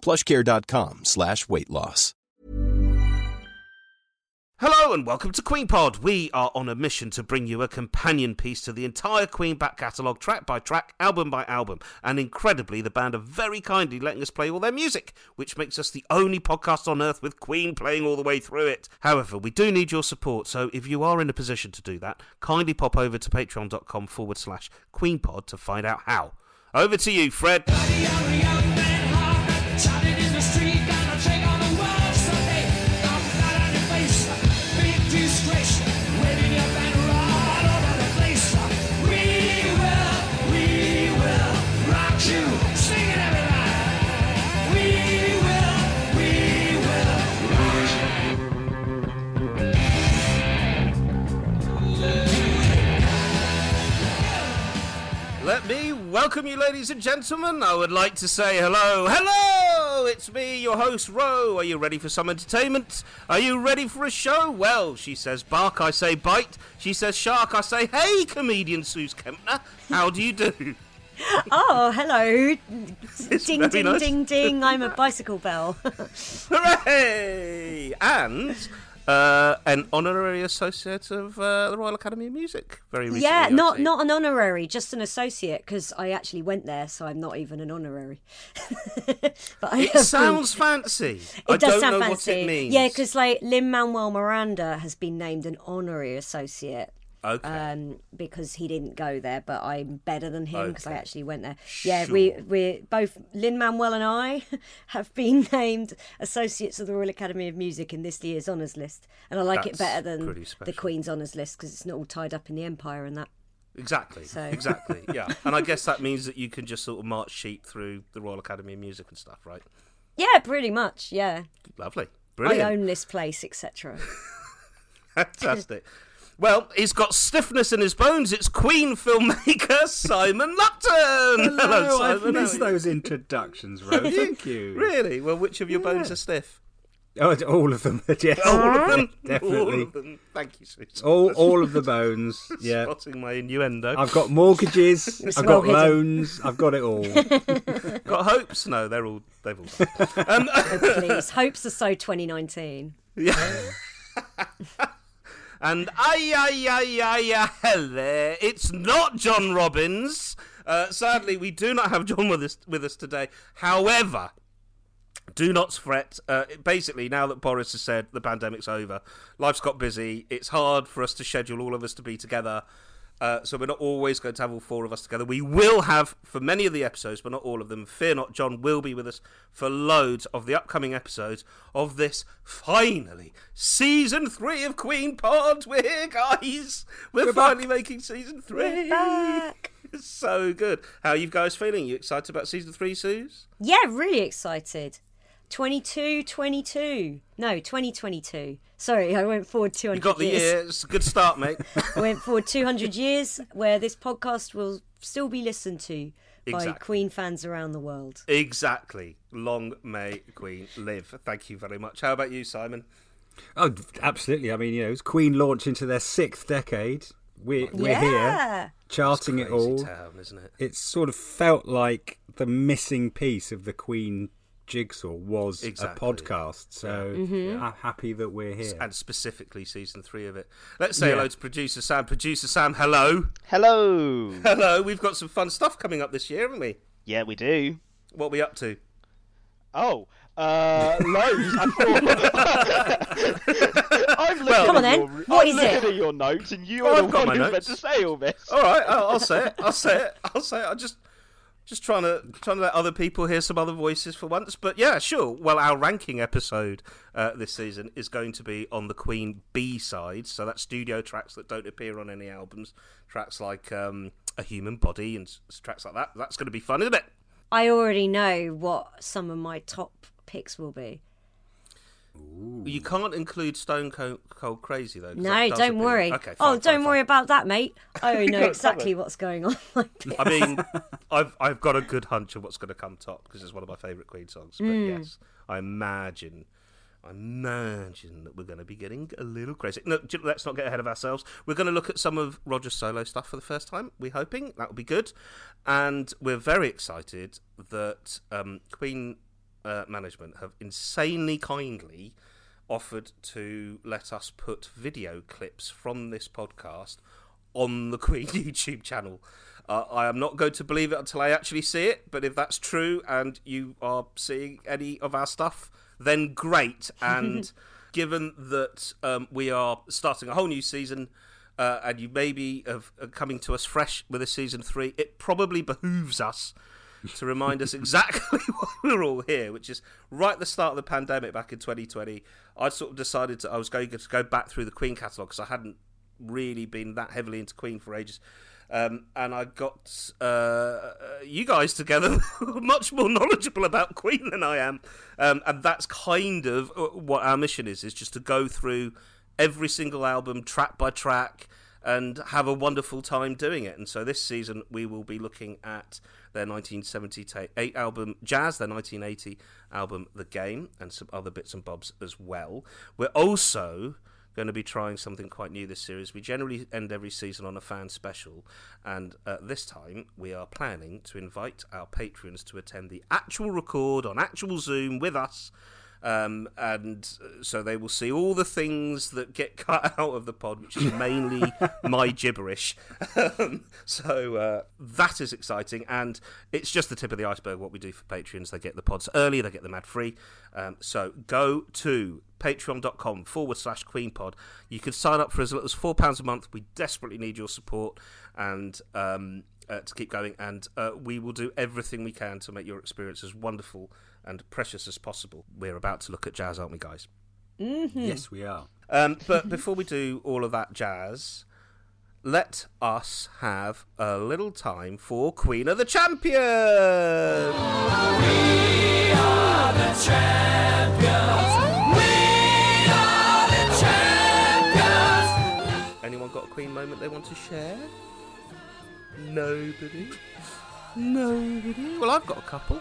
plushcare.com slash weight loss. Hello and welcome to Queen Pod. We are on a mission to bring you a companion piece to the entire Queen back catalogue, track by track, album by album. And incredibly, the band are very kindly letting us play all their music, which makes us the only podcast on earth with Queen playing all the way through it. However, we do need your support, so if you are in a position to do that, kindly pop over to patreon.com forward slash QueenPod to find out how. Over to you, Fred. Let me welcome you, ladies and gentlemen. I would like to say hello. Hello! It's me, your host, Ro. Are you ready for some entertainment? Are you ready for a show? Well, she says bark, I say bite. She says shark, I say hey, comedian Sooz Kempner. How do you do? Oh, hello. It's ding, ding, nice. ding, ding. I'm a bicycle bell. Hooray! And uh, an honorary associate of uh, the Royal Academy of Music. Very recently. yeah, not not an honorary, just an associate, because I actually went there, so I'm not even an honorary. but I It have been- sounds fancy. It I does don't sound know fancy. what it means. Yeah, because like Lin Manuel Miranda has been named an honorary associate. Okay. Um, because he didn't go there, but I'm better than him because I actually went there. Yeah, we Sure. we both Lin Manuel and I have been named associates of the Royal Academy of Music in this year's honours list, and I like it better than the. Queen's honours list because it's not all tied up in the Empire and that. Exactly. So- Exactly. Yeah. And I guess that means that you can just sort of march sheep through the Royal Academy of Music and stuff, right? Yeah, pretty much. Yeah, Lovely. Brilliant. I own this place, etc. Fantastic. Well, he's got stiffness in his bones. It's Queen filmmaker Simon Lupton. Hello, I've missed those introductions, Ro. Thank you. Really? Well, which of your bones are stiff? Oh, all of them. yes, All of them. definitely. All of them. Thank you, Susan. All, all of the bones. Yeah, Spotting my innuendo. I've got mortgages. I've got hidden. loans. I've got it all. got hopes? No, they're all they've all died. um, Please, hopes are so 2019. Yeah. And ay ay ay ay ay it's not John Robbins. Uh, sadly, we do not have John with us with us today. However, do not fret. Uh, basically, now that Boris has said the pandemic's over, life's got busy. It's hard for us to schedule all of us to be together. Uh, so we're not always going to have all four of us together. We will have for many of the episodes, but not all of them. Fear not, John will be with us for loads of the upcoming episodes of this finally season three of Queen Pod. We're here, guys. We're, finally making season 3 back. It's so good. How are you guys feeling? You excited about season three, Sooz? Yeah, really excited. 22, 22. No, 2022. Sorry, I went forward 200 You got the years. year. It's a good start, mate. I went forward 200 years where this podcast will still be listened to by Queen fans around the world. exactly. Long may Queen live. Thank you very much. How about you, Simon? Oh, absolutely. I mean, you know, it's Queen launch into their sixth decade. We're, we're here charting it Crazy all. town, isn't it? It's sort of felt like the missing piece of the Queen jigsaw was Exactly. a podcast. So Mm-hmm. I'm happy that we're here. And specifically season three of it. Let's say Yeah. hello to producer Sam. Producer Sam, hello. Hello. Hello. We've got some fun stuff coming up this year, haven't we? yeah, we do. What are we up to? Oh, Uh, loads. I thought. I'm looking Come on at then. Your, What I'm is looking it? at your notes, and you Oh, are I've the one who's meant to say all this. All right, I'll, I'll say it. I'll say it. I'll say it. I'm just, just trying to trying to let other people hear some other voices for once. But yeah, sure. Well, our ranking episode uh, this season is going to be on the Queen B side, so that's studio tracks that don't appear on any albums. Tracks like um, a human body and tracks like that. That's going to be fun, isn't it? I already know what some of my top picks will be. You can't include Stone Cold, Cold Crazy though. No, don't worry. Okay, oh, fine, don't fine, worry about that, mate. I already know exactly what's going on. I mean, I've I've got a good hunch of what's going to come top because it's one of my favourite Queen songs. But Hmm. yes, I imagine, I imagine that we're going to be getting a little crazy. No, let's not get ahead of ourselves. We're going to look at some of Roger's solo stuff for the first time. We're hoping that will be good, and we're very excited that um, Queen uh, management have insanely kindly offered to let us put video clips from this podcast on the Queen YouTube channel. Uh, I am not going to believe it until I actually see it, but if that's true and you are seeing any of our stuff, then great. And given that um, we are starting a whole new season, uh, and you maybe have uh, coming to us fresh with a season three, it probably behooves us to remind us exactly why we're all here, which is right at the start of the pandemic back in 2020. I sort of decided that I was going to go back through the Queen catalogue because I hadn't really been that heavily into Queen for ages. Um, and I got uh, uh, you guys together, much more knowledgeable about Queen than I am, um, and that's kind of uh, what our mission is: is just to go through every single album track by track and have a wonderful time doing it. And so this season we will be looking at their 1978 album Jazz, their 1980 album The Game, and some other bits and bobs as well. We're also going to be trying something quite new this series. We generally end every season on a fan special, and uh, this time we are planning to invite our patrons to attend the actual record on actual Zoom with us. Um, and uh, so they will see all the things that get cut out of the pod, which is mainly my gibberish. um, so uh, that is exciting, and it's just the tip of the iceberg. What we do for patrons, they get the pods early, they get them ad free. Um, so go to patreon.com forward slash queenpod. You can sign up for as little as £4 a month. We desperately need your support and um, uh, to keep going, and uh, we will do everything we can to make your experience as wonderful and precious as possible. We're about to look at jazz, aren't we, guys? Yes, we are. Um, but before we do all of that jazz, let us have a little time for Queen of the Champion. Anyone got a Queen moment they want to share? Nobody. Nobody. Well, I've got a couple.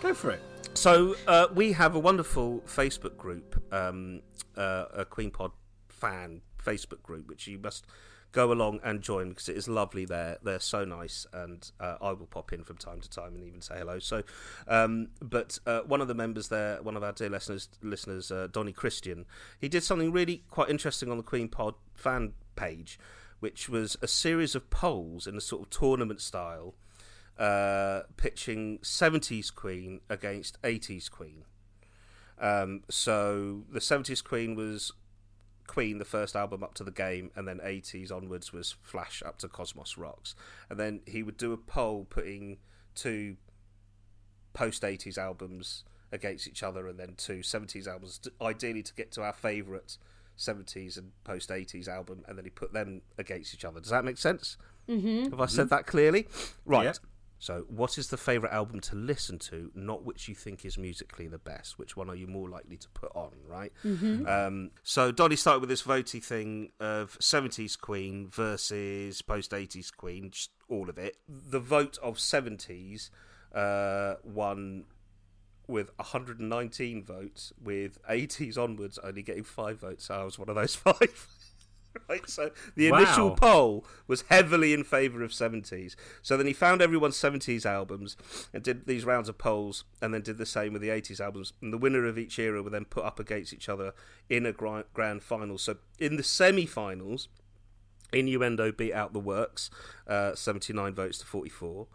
Go for it. So uh, we have a wonderful Facebook group, um, uh, a Queen Pod fan Facebook group, which you must go along and join because it is lovely there. They're so nice, and uh, I will pop in from time to time and even say hello. So, um, but uh, one of the members there, one of our dear listeners, listeners, uh, Donny Christian, he did something really quite interesting on the Queen Pod fan page, which was a series of polls in a sort of tournament style uh, pitching 70s Queen against 80s Queen. Um, so the 70s Queen was Queen, the first album up to the game, and then 80s onwards was Flash up to Cosmos Rocks. And then he would do a poll putting two post 80s albums against each other and then two 70s albums, ideally to get to our favourite 70s and post 80s album, and then he put them against each other. Does that make sense? Mm-hmm. Have I said that clearly? Right. Yep. So, what is the favourite album to listen to, not which you think is musically the best? Which one are you more likely to put on, right? Um, so, Donny started with this votey thing of 70s Queen versus post 80s Queen, just all of it. The vote of 70s uh, won with 119 votes, with 80s onwards only getting five votes. So I was one of those five. right, so the initial Wow. poll was heavily in favour of 70s. So then he found everyone's 70s albums and did these rounds of polls, and then did the same with the 80s albums. And the winner of each era were then put up against each other in a grand, grand final. So in the semi-finals, Innuendo beat out the works, uh, 79 votes to 44.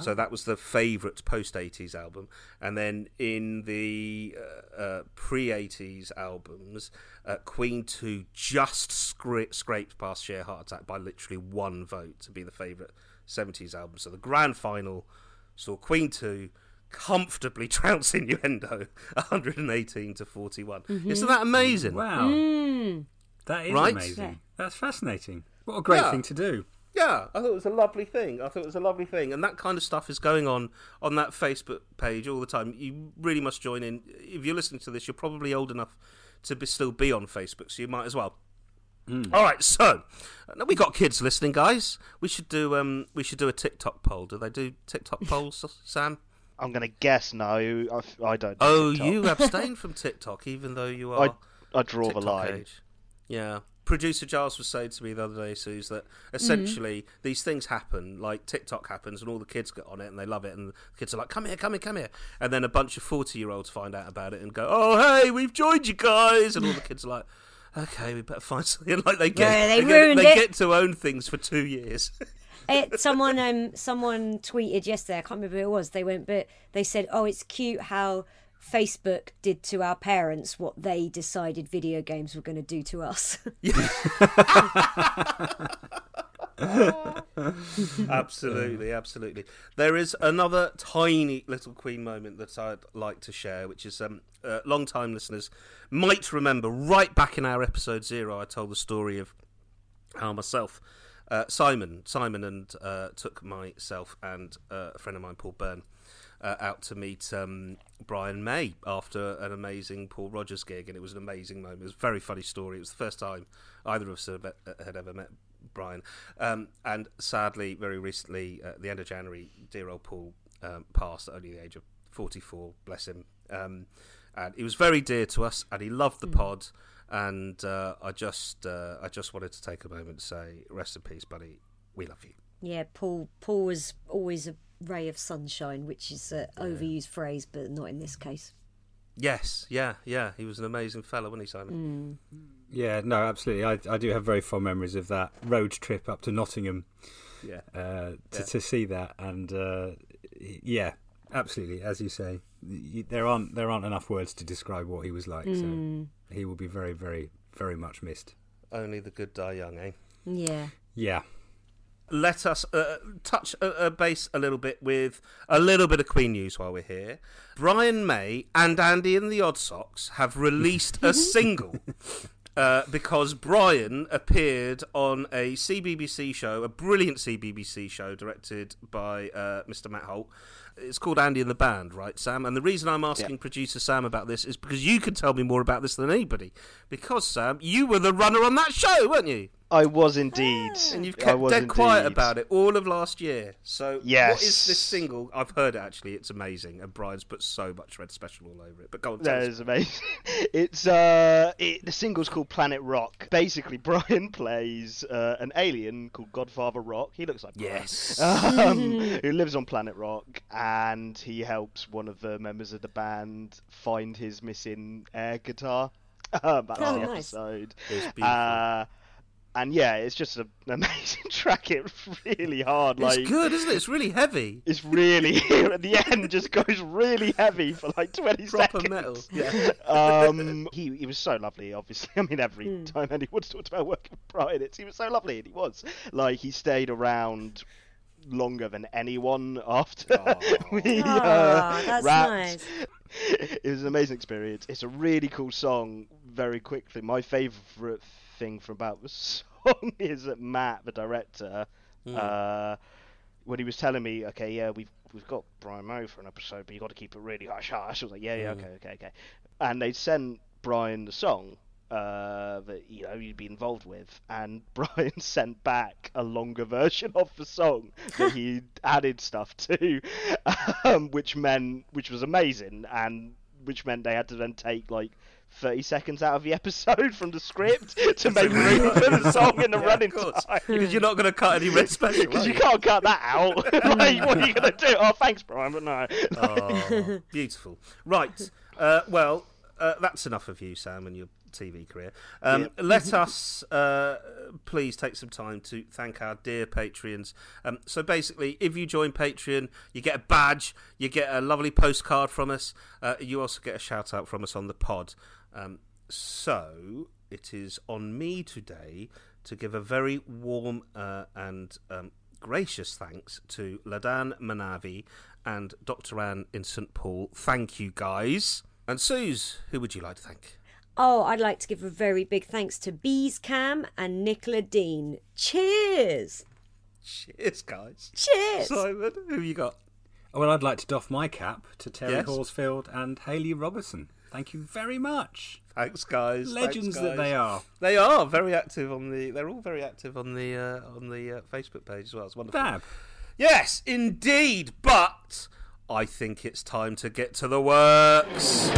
So that was the favourite post 80s album. And then in the uh, uh, pre 80s albums, uh, Queen 2 just scra- scraped past Sheer Heart Attack by literally one vote to be the favourite 70s album. So the grand final saw Queen 2 comfortably trounce Innuendo 118 to 41. Isn't that amazing? Wow, Mm. that is Right? amazing. Yeah. That's fascinating. What a great Yeah. thing to do. Yeah, I thought it was a lovely thing. I thought it was a lovely thing, and that kind of stuff is going on on that Facebook page all the time. You really must join in. If you're listening to this, you're probably old enough to be, still be on Facebook, so you might as well. All right, so now we got kids listening, guys. We should do um we should do a TikTok poll. Do they do TikTok polls, Sam? I'm gonna guess no. I, I don't. do Oh, TikTok. you abstain from TikTok, even though you are. I, I draw the line. age. Yeah. Producer Giles was saying to me the other day, Sooz, that essentially these things happen, like TikTok happens, and all the kids get on it and they love it, and the kids are like, "Come here, come here, come here," and then a bunch of forty-year-olds find out about it and go, "Oh, hey, we've joined you guys," and all the kids are like. Okay, we better find something. Like they get, Yeah, they get, ruined they it. get to own things for two years. It, someone um someone tweeted yesterday. I can't remember who it was. They went, but they said, "Oh, it's cute how Facebook did to our parents what they decided video games were going to do to us." absolutely, absolutely. There is another tiny little Queen moment that I'd like to share, which is um, uh, long-time listeners might remember. Right back in our episode zero, I told the story of how myself, uh, Simon, Simon, and uh, took myself and uh, a friend of mine, Paul Byrne. Uh, out to meet um, Brian May after an amazing Paul Rodgers gig, and it was an amazing moment. It was a very funny story. It was the first time either of us had, ever met Brian. Um, and sadly, very recently, at the end of January, dear old Paul um, passed at only the age of 44, bless him. Um, and he was very dear to us, and he loved the pod. And uh, I just, uh, I just wanted to take a moment to say, rest in peace, buddy. We love you. Yeah, Paul. Paul was always a ray of sunshine, which is an overused phrase, but not in this case. Yes, yeah, yeah. He was an amazing fellow, wasn't he, Simon? Yeah, no, absolutely. I, I do have very fond memories of that road trip up to Nottingham Yeah. uh, to, Yeah. to see that, and uh, yeah, absolutely. As you say, y- there aren't there aren't enough words to describe what he was like. So he will be very, very, very much missed. Only the good die young, eh? Yeah. Yeah, let us uh, touch a, a base a little bit with a little bit of Queen news while we're here. Brian May and Andy and the Odd Socks have released a single uh, because Brian appeared on a CBBC show, a brilliant CBBC show directed by uh, Mr. Matt Holt. It's called Andy and the Band, right, Sam? And the reason I'm asking producer Sam about this is because you can tell me more about this than anybody. Because, Sam, you were the runner on that show, weren't you? I was indeed. And you've kept dead quiet about it all of last year. So, what Yes. is this single? I've heard it actually. It's amazing, and Brian's put so much red special all over it. But go on, That is amazing. It's uh, it, the single's called Planet Rock. Basically, Brian plays uh, an alien called Godfather Rock. He looks like Brian. Yes. um, who lives on Planet Rock, and he helps one of the members of the band find his missing air guitar. Um, that's Oh, the nice. episode. It's. Uh, and yeah, it's just an amazing track. It's really hard. it's like good, isn't it? It's really heavy. it's really at the end just goes really heavy for like 20 Proper seconds. metal. Yeah. um, he he was so lovely. Obviously, I mean, every time anyone talked about working with Brian, it's he was so lovely, and he was like he stayed around longer than anyone after we uh, that's wrapped. nice. It was an amazing experience. It's a really cool song. Very quickly, my favourite thing from about the song is that Matt, the director, uh, when he was telling me, okay, yeah, we've we've got Brian May for an episode, but you got to keep it really hush hush. I was like, yeah, yeah, okay, okay, okay. And they sent Brian the song uh, that you know you'd be involved with, and Brian sent back a longer version of the song that he added stuff to, um, which meant which was amazing, and which meant they had to then take like. 30 seconds out of the episode from the script to make room for the song in the Yeah, running time. Because you're not going to cut any red special. Because you you? can't cut that out. like, what are you going to do? Oh, thanks, Brian, but no. Oh, beautiful. Right. Uh, well, uh, that's enough of you, Sam, and your TV career. Um, Let us uh, please take some time to thank our dear Patreons. Um, so basically, if you join Patreon, you get a badge, you get a lovely postcard from us, uh, you also get a shout out from us on the pod. Um, so it is on me today to give a very warm uh, and um, gracious thanks to Ladan Manavi and Dr. Anne in St Paul. Thank you, guys. And Suze, who would you like to thank? Oh, I'd like to give a very big thanks to Bees Cam and Nicola Dean. Cheers! Cheers, guys. Cheers! Simon, who you got? Well, I'd like to doff my cap to Terry Yes. Horsfield and Haley Robertson. Thank you very much. Thanks, guys. Legends Thanks, that they are. They are very active on the. They're all very active on the uh, on the uh, Facebook page as well. It's wonderful. Fab. Yes, indeed. But I think it's time to get to the works.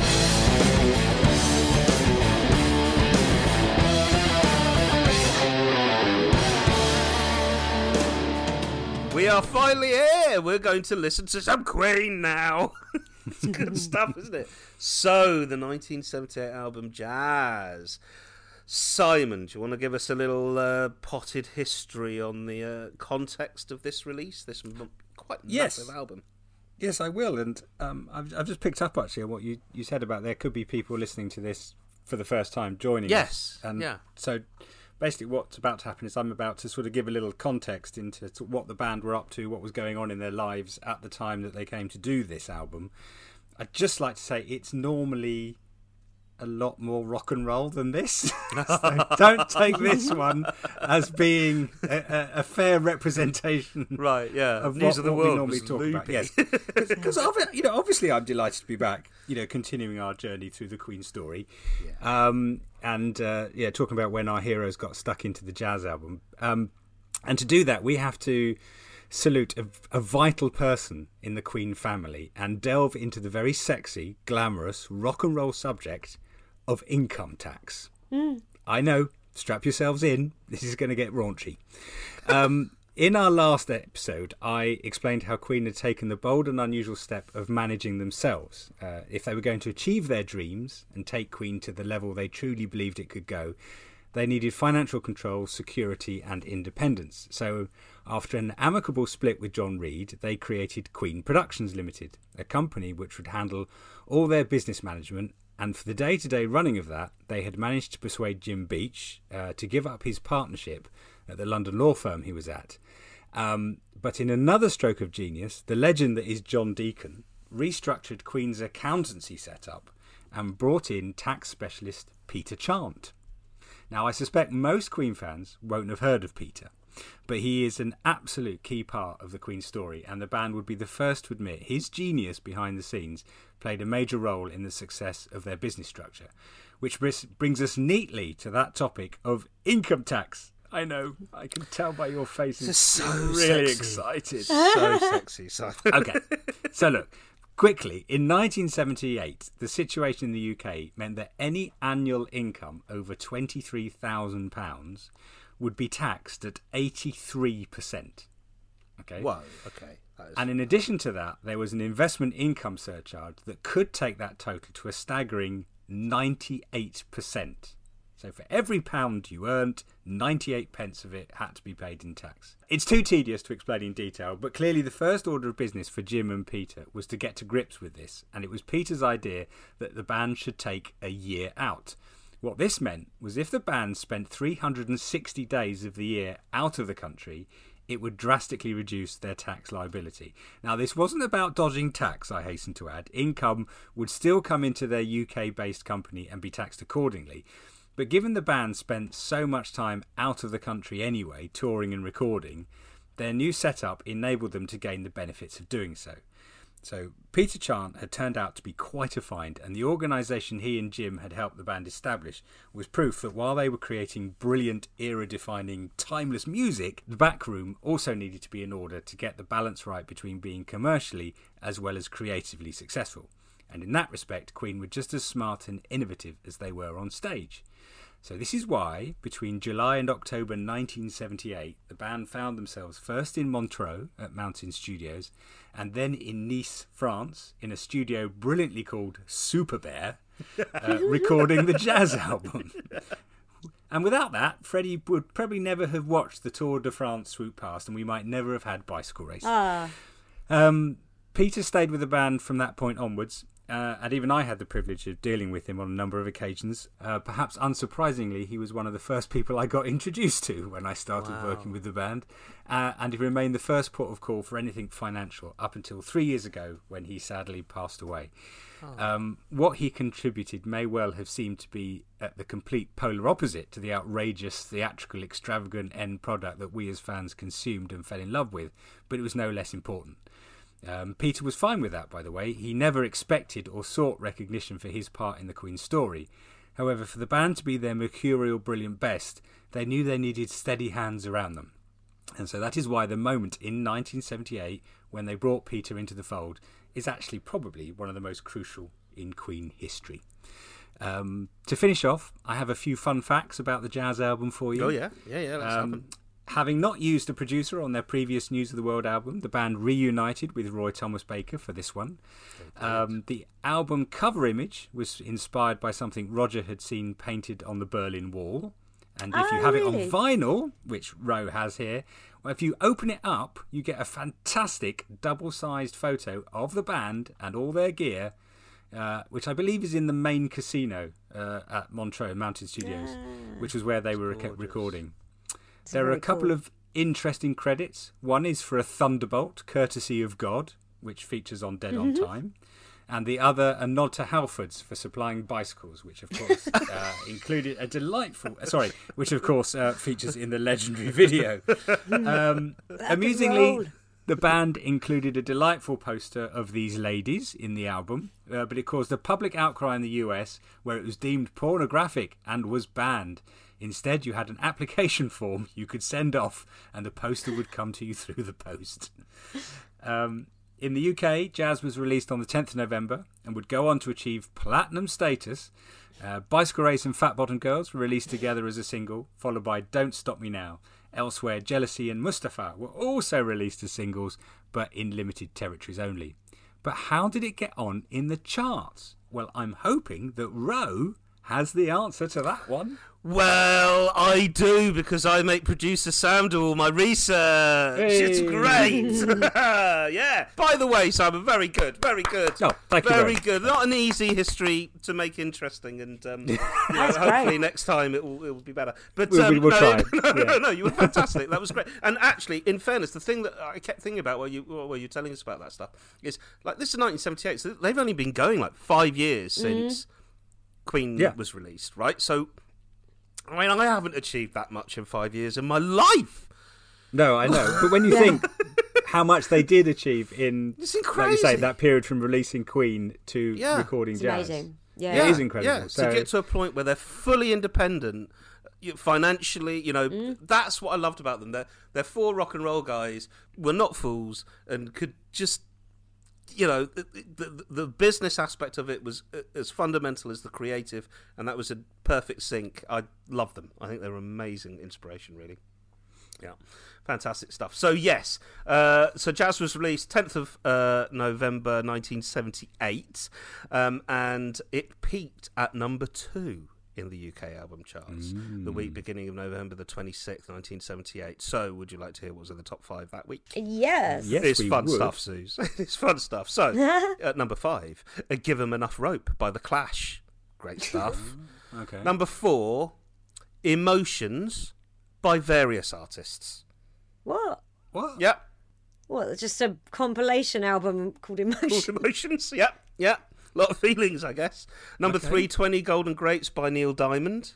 We are finally here. We're going to listen to some Queen now. it's good stuff, isn't it? So, the 1978 album Jazz. Simon, do you want to give us a little uh, potted history on the uh, context of this release? This m- quite Yes. massive album. Yes, I will. And um, I've, I've just picked up actually on what you, you said about there could be people listening to this for the first time joining Yes, us. And yeah. so basically what's about to happen is I'm about to sort of give a little context into what the band were up to, what was going on in their lives at the time that they came to do this album. I'd just like to say it's normally a lot more rock and roll than this. so don't take this one as being a, a, a fair representation Right, yeah. of News what, of the what World we normally talk about. Yes, because you know, obviously, I'm delighted to be back. You know, continuing our journey through the Queen story, um, and uh, yeah, talking about when our heroes got stuck into the jazz album. Um, and to do that, we have to salute a, a vital person in the Queen family and delve into the very sexy, glamorous, rock and roll subject of income tax. I know. Strap yourselves in. This is going to get raunchy. Um, in our last episode, I explained how Queen had taken the bold and unusual step of managing themselves. Uh, if they were going to achieve their dreams and take Queen to the level they truly believed it could go, they needed financial control, security, and independence. So, after an amicable split with John Reid, they created Queen Productions Limited, a company which would handle all their business management. And for the day to day running of that, they had managed to persuade Jim Beach uh, to give up his partnership at the London law firm he was at. Um, but in another stroke of genius, the legend that is John Deacon restructured Queen's accountancy setup and brought in tax specialist Peter Chant. Now, I suspect most Queen fans won't have heard of Peter, but he is an absolute key part of the Queen's story, and the band would be the first to admit his genius behind the scenes played a major role in the success of their business structure. Which brings us neatly to that topic of income tax. I know, I can tell by your faces. This is so really sexy. excited. so sexy, Simon. okay. So look, quickly, in 1978, the situation in the UK meant that any annual income over £23,000 would be taxed at 83%. Okay. Whoa, okay. And in addition to that, there was an investment income surcharge that could take that total to a staggering 98%. So for every pound you earned, 98 pence of it had to be paid in tax. It's too tedious to explain in detail, but clearly the first order of business for Jim and Peter was to get to grips with this, and it was Peter's idea that the band should take a year out. What this meant was if the band spent 360 days of the year out of the country, it would drastically reduce their tax liability. Now, this wasn't about dodging tax, I hasten to add. Income would still come into their UK based company and be taxed accordingly. But given the band spent so much time out of the country anyway, touring and recording, their new setup enabled them to gain the benefits of doing so. So, Peter Chant had turned out to be quite a find, and the organisation he and Jim had helped the band establish was proof that while they were creating brilliant, era defining, timeless music, the back room also needed to be in order to get the balance right between being commercially as well as creatively successful. And in that respect, Queen were just as smart and innovative as they were on stage. So, this is why, between July and October 1978, the band found themselves first in Montreux at Mountain Studios, and then in Nice, France, in a studio brilliantly called Super Bear, uh, recording the jazz album. And without that, Freddie would probably never have watched the Tour de France swoop past, and we might never have had bicycle racing. Ah, Um, Peter stayed with the band from that point onwards, uh, and even I had the privilege of dealing with him on a number of occasions. Uh, perhaps unsurprisingly, he was one of the first people I got introduced to when I started working with the band, uh, and he remained the first port of call for anything financial up until three years ago when he sadly passed away. Um, what he contributed may well have seemed to be at the complete polar opposite to the outrageous, theatrical, extravagant end product that we as fans consumed and fell in love with, but it was no less important. Um, Peter was fine with that, by the way. He never expected or sought recognition for his part in the Queen's story. However, for the band to be their mercurial, brilliant best, they knew they needed steady hands around them. And so that is why the moment in 1978 when they brought Peter into the fold is actually probably one of the most crucial in Queen history. Um, to finish off, I have a few fun facts about the jazz album for you. Oh yeah, yeah, yeah. Let's Um. Having not used a producer on their previous News of the World album, the band reunited with Roy Thomas Baker for this one. Um, the album cover image was inspired by something Roger had seen painted on the Berlin Wall. And if you Oh, have really? it on vinyl, which Ro has here, well, if you open it up, you get a fantastic double sized photo of the band and all their gear, uh, which I believe is in the main casino uh, at Montreux Mountain Studios, which was where they were rec- recording. There are a couple cool. of interesting credits. One is for a Thunderbolt, courtesy of God, which features on Dead Mm-hmm. on Time. And the other, a nod to Halfords for supplying bicycles, which of course uh, included a delightful, sorry, which of course uh, features in the legendary video. Um, amusingly, the band included a delightful poster of these ladies in the album, uh, but it caused a public outcry in the US where it was deemed pornographic and was banned. Instead, you had an application form you could send off, and the poster would come to you through the post. Um, in the UK, Jazz was released on the 10th of November and would go on to achieve platinum status. Uh, Bicycle Race and Fat Bottom Girls were released together as a single, followed by Don't Stop Me Now. Elsewhere, Jealousy and Mustafa were also released as singles, but in limited territories only. But how did it get on in the charts? Well, I'm hoping that Ro has the answer to that one. Well, I do because I make producer Sam do all my research. It's great. yeah. By the way, Simon, very good, very good. Oh, thank you, Very good. Not an easy history to make interesting, and um, you know, hopefully great. next time it will, it will be better. But We'll- um, we'll no, try. No, no, Yeah. no, you were fantastic. That was great. And actually, in fairness, the thing that I kept thinking about while you while you're telling us about that stuff is like this is 1978, so they've only been going like five years since Queen Yeah. was released, right? So. I mean, I haven't achieved that much in five years in my life. No, I know. But when you think how much they did achieve in, It's like you say, that period from releasing Queen to Yeah. recording It's jazz. amazing. Yeah. It is incredible. Yeah, So- to get to a point where they're fully independent, financially, you know, Mm. that's what I loved about them. They're they're four rock and roll guys, were not fools, and could just, you know, the, the, business aspect of it was as fundamental as the creative, and that was a perfect sync. I love them. I think they're amazing inspiration, really. Yeah, fantastic stuff. So yes, uh, so Jazz was released 10th of uh, November 1978, um, and it peaked at number two in the UK album charts the week beginning of November the 26th, 1978. So, would you like to hear what was in the top five that week? Yes. Yes, it's we fun would. stuff, Sooz. it's fun stuff. So, at number five, uh, "Give 'Em Enough Rope" by the Clash. Great stuff. Okay. Number four, "Emotions" by various artists. What? what? Yep. What? Just a compilation album called Emotion. Called emotions. Yep, yep. A lot of feelings, I guess. Number Okay. three, 20 Golden Greats by Neil Diamond.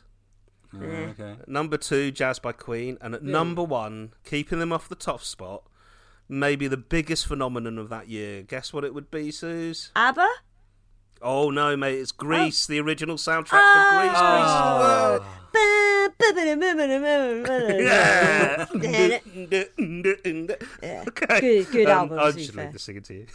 Oh, okay. Number two, Jazz by Queen. And at number one, keeping them off the top spot, maybe the biggest phenomenon of that year. Guess what it would be, Sooz? ABBA? Oh no, mate, it's Grease, oh. the original soundtrack for Oh. Grease. Yeah. Yeah. Good- good um, album, I'll to be just fair. leave the singing to you.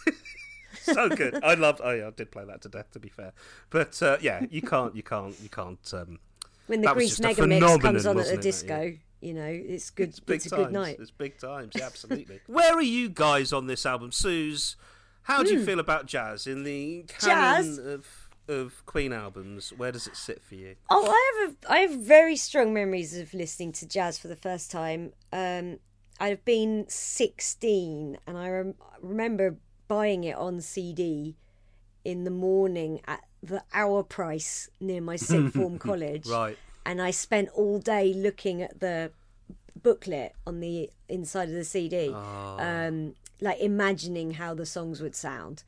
So good. I loved. Oh yeah, I did play that to death. To be fair, but uh, yeah, you can't, you can't, you can't. Um, When the Grease Mega Mix comes on at it, disco, you know, it's good. It's, big a times. good night. It's big times. Yeah, absolutely. Where are you guys on this album, Sooz? How do you feel about jazz in the canon Hmm. Jazz? of of Queen albums, where does it sit for you? Oh, I have a, I have very strong memories of listening to jazz for the first time. Um, I'd have been sixteen, and I rem- remember buying it on CD in the morning at the hour price near my sixth form college. Right. And I spent all day looking at the booklet on the inside of the CD, um, like imagining how the songs would sound.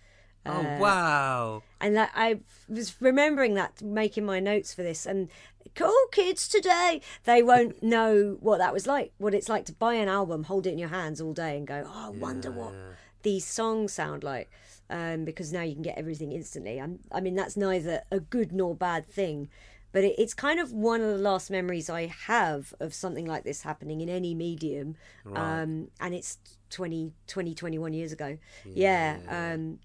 oh wow! And I was remembering that, making my notes for this. And cool kids today, they won't know what that was like, what it's like to buy an album, hold it in your hands all day, and go, "Oh, I wonder what these songs sound like." Um, because now you can get everything instantly. I'm, I mean, that's neither a good nor bad thing, but it, it's kind of one of the last memories I have of something like this happening in any medium. Um, and it's 20, 20, 21 years ago. Yeah. um,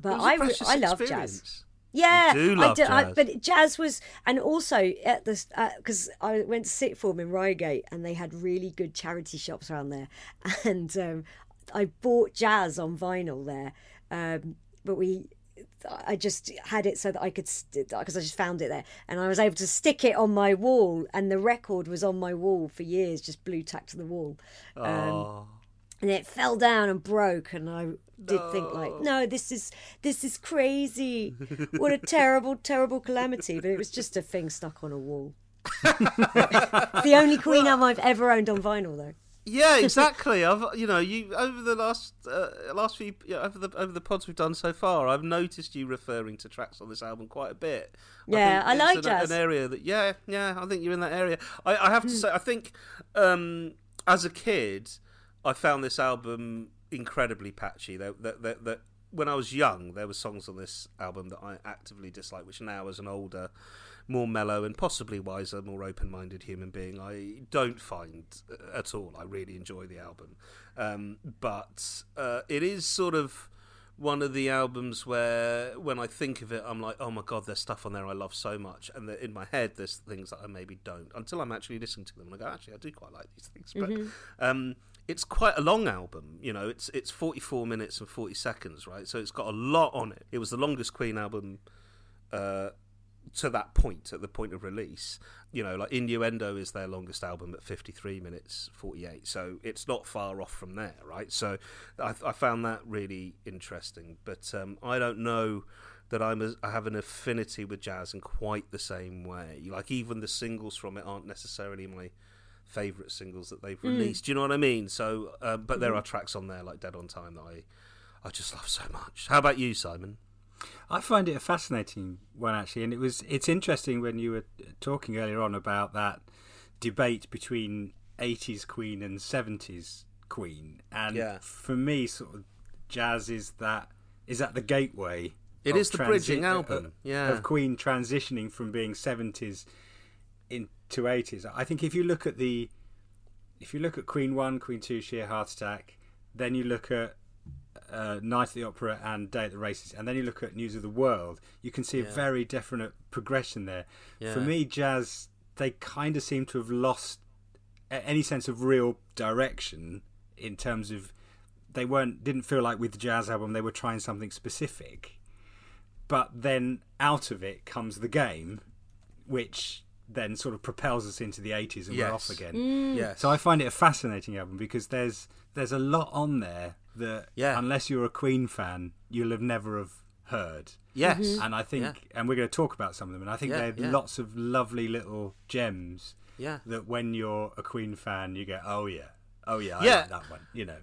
but I, I love jazz. Yeah, do I do, I, but jazz was, and also at the because I went to sixth form in Reigate, and they had really good charity shops around there, and um, I bought jazz on vinyl there, um, but we. I just had it so that I could, because I just found it there, and I was able to stick it on my wall, and the record was on my wall for years, just blue tacked to the wall. Um, Oh. and it fell down and broke and i did think like no this is this is crazy what a terrible terrible calamity but it was just a thing stuck on a wall It's the only queen album i've ever owned on vinyl though Yeah, exactly. I've you know you over the last uh, last few yeah, over the over the pods we've done so far, I've noticed you referring to tracks on this album quite a bit. Yeah, I it's like an, jazz. An area that yeah yeah I think you're in that area. I, I have to say I think um, as a kid I found this album incredibly patchy. That that that. that when I was young, there were songs on this album that I actively disliked, which now, as an older, more mellow and possibly wiser, more open-minded human being, I don't find uh, at all. I really enjoy the album, um, but uh, it is sort of one of the albums where, when I think of it, I'm like, oh my god, there's stuff on there I love so much, and in my head, there's things that I maybe don't until I'm actually listening to them, and I go, actually, I do quite like these things, but. Um, it's quite a long album, you know. It's it's 44 minutes and 40 seconds, right? So it's got a lot on it. It was the longest Queen album uh, to that point, at the point of release. You know, like Innuendo is their longest album at 53 minutes 48. So it's not far off from there, right? So I, I found that really interesting. But um, I don't know that I'm a, I have an affinity with jazz in quite the same way. Like even the singles from it aren't necessarily my favorite singles that they've released. Do you know what I mean? So, uh, but there are tracks on there like Dead on Time that I I just love so much. How about you, Simon? I find it a fascinating one actually, and it was it's interesting when you were talking earlier on about that debate between 80s Queen and 70s Queen, and Yeah. for me, sort of jazz is that is that the gateway. It is the bridging album, of- yeah. of Queen transitioning from being 70s into 80s. I think if you look at the if you look at Queen One, Queen Two, Sheer Heart Attack, then you look at uh, Night at the Opera and Day at the Races, and then you look at News of the World, you can see a very definite progression there. Yeah. For me, jazz they kind of seem to have lost any sense of real direction in terms of they weren't didn't feel like with the jazz album they were trying something specific but then out of it comes the game which then sort of propels us into the 80s and we're off again Mm. Yes. so I find it a fascinating album because there's there's a lot on there that Yeah. unless you're a Queen fan, you'll have never have heard. yes. Mm-hmm. And I think, Yeah. and we're going to talk about some of them. And I think Yeah, there are yeah. lots of lovely little gems Yeah. that when you're a Queen fan, you go, oh yeah, oh yeah, I Yeah. like that one. You know,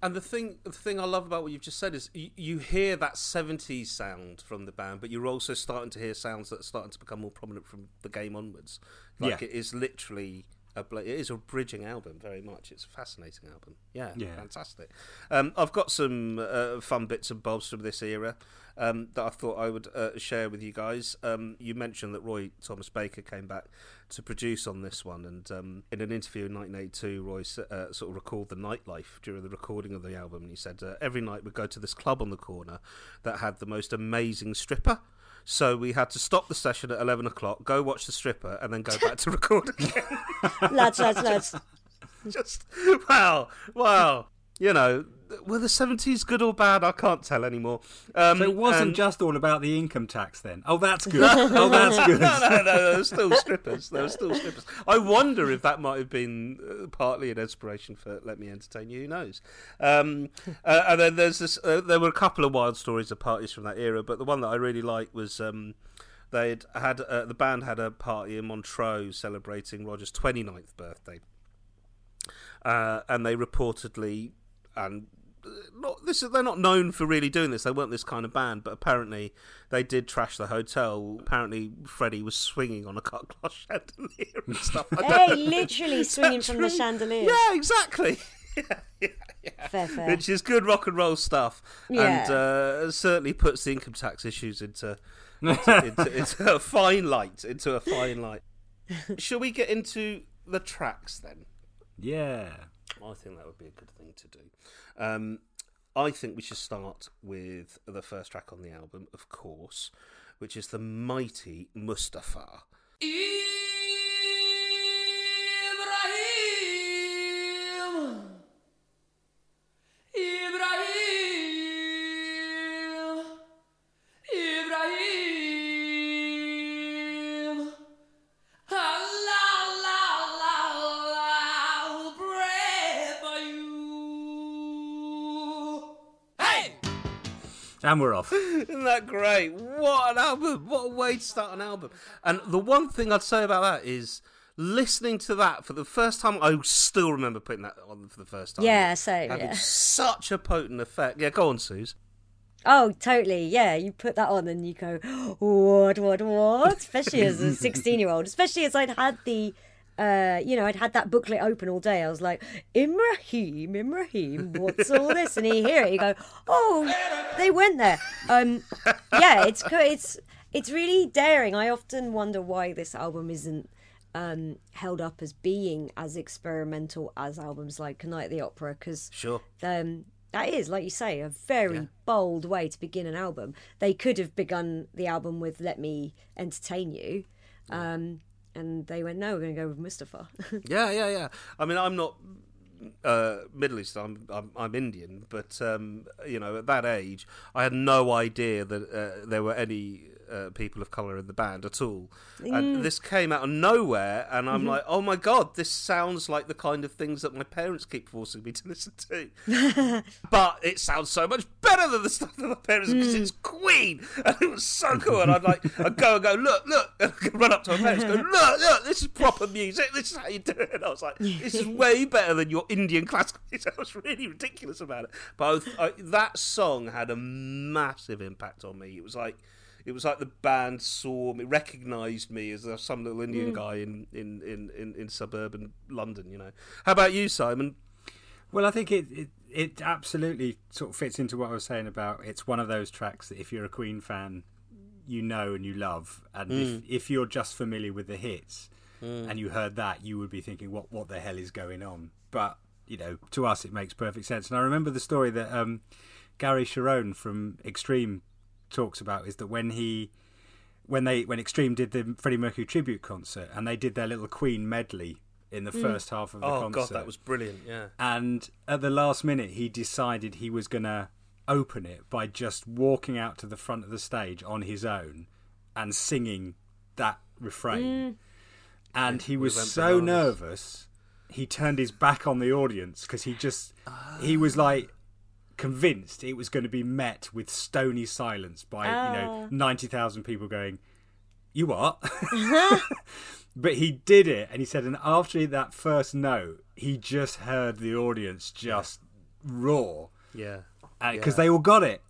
And the thing, the thing I love about what you've just said is you, you hear that '70s sound from the band, but you're also starting to hear sounds that are starting to become more prominent from the game onwards. Like Yeah. it is literally a, it is a bridging album, very much. It's a fascinating album. Yeah, Yeah. fantastic. Um, I've got some uh, fun bits and bobs from this era um, that I thought I would uh, share with you guys. Um, you mentioned that Roy Thomas Baker came back to produce on this one, and um, in an interview in 1982, Roy uh, sort of recalled the nightlife during the recording of the album. And he said uh, every night we'd go to this club on the corner that had the most amazing stripper. So we had to stop the session at 11 o'clock, go watch the stripper, and then go back to record again. lads, lads, lads. Just wow, wow. You know, were the seventies good or bad? I can't tell anymore. Um, So it wasn't and- just all about the income tax then. Oh, that's good. oh, that's good. no, no, no, there were still strippers. There were still strippers. I wonder if that might have been uh, partly an inspiration for "Let Me Entertain You." Who knows? Um, uh, and then there's this. Uh, there were a couple of wild stories of parties from that era, but the one that I really liked was um, they'd had uh, the band had a party in Montreux celebrating Roger's 29th birthday, uh, and they reportedly and uh, not this they're not known for really doing this they weren't this kind of band but apparently they did trash the hotel apparently freddie was swinging on a cut glass chandelier and stuff I don't Hey, know. literally swinging that from the chandelier. yeah exactly yeah, yeah, yeah. Fair, fair. which is good rock and roll stuff and uh, certainly puts the income tax issues into into, into, into a fine light into a fine light shall we get into the tracks then Yeah. I think that would be a good thing to do. Um, I think we should start with the first track on the album, of course, which is the mighty Mustafa. Ibrahim, Ibrahim, And we're off. Isn't that great? What an album! What a way to start an album. And the one thing I'd say about that is listening to that for the first time. I still remember putting that on for the first time. Yeah, same, Having yeah. such a potent effect. Yeah, go on, Sooz. Oh, totally. Yeah, you put that on and you go, what, what, what? Especially as a 16 year old, especially as I'd had the, uh, you know, I'd had that booklet open all day. I was like, Ibrahim, Ibrahim, what's all this? And you hear it, you go, oh, they went there. Um, yeah, it's it's it's really daring. I often wonder why this album isn't um, held up as being as experimental as albums like Night at the Opera because Sure. um, that is, like you say, a very bold way to begin an album. They could have begun the album with "Let Me Entertain You," um, and they went, "No, we're going to go with Mustafa." Yeah, yeah, yeah. I mean, I'm not uh, Middle East. I'm, I'm I'm Indian, but um, you know, at that age, I had no idea that uh, there were any uh, people of color in the band at all. And mm. this came out of nowhere, and I'm mm-hmm. like, oh my god, this sounds like the kind of things that my parents keep forcing me to listen to. but it sounds so much better than the stuff that my parents because it's mm. Queen, and it was so cool. And I'd like, I'd go and go, look, look, and I'd run up to my parents, go, look, look, this is proper music. This is how you do it. And I was like, this is way better than your Indian classical music. I was really ridiculous about it. But I, I, that song had a massive impact on me. It was like. It was like the band saw me, recognised me as uh, some little Indian guy in, in, in, in, in suburban London. You know. How about you, Simon? Well, I think it, it it absolutely sort of fits into what I was saying about it's one of those tracks that if you're a Queen fan, you know and you love, and if if you're just familiar with the hits and you heard that, you would be thinking, what what the hell is going on? But you know, to us, it makes perfect sense. And I remember the story that um, Gary Cherone from Extreme talks about is that when he when they when Extreme did the Freddie Mercury tribute concert and they did their little Queen medley in the mm. first half of the Oh concert. Oh god, that was brilliant. Yeah. And at the last minute, he decided he was going to open it by just walking out to the front of the stage on his own and singing that refrain. Mm. And he was went so nervous, he turned his back on the audience because he just, he ah. was like convinced it was going to be met with stony silence by, you know, 90,000 people going, You what? Uh-huh. But he did it, and he said, and after that first note, he just heard the audience just roar Yeah. Uh, because they all got it.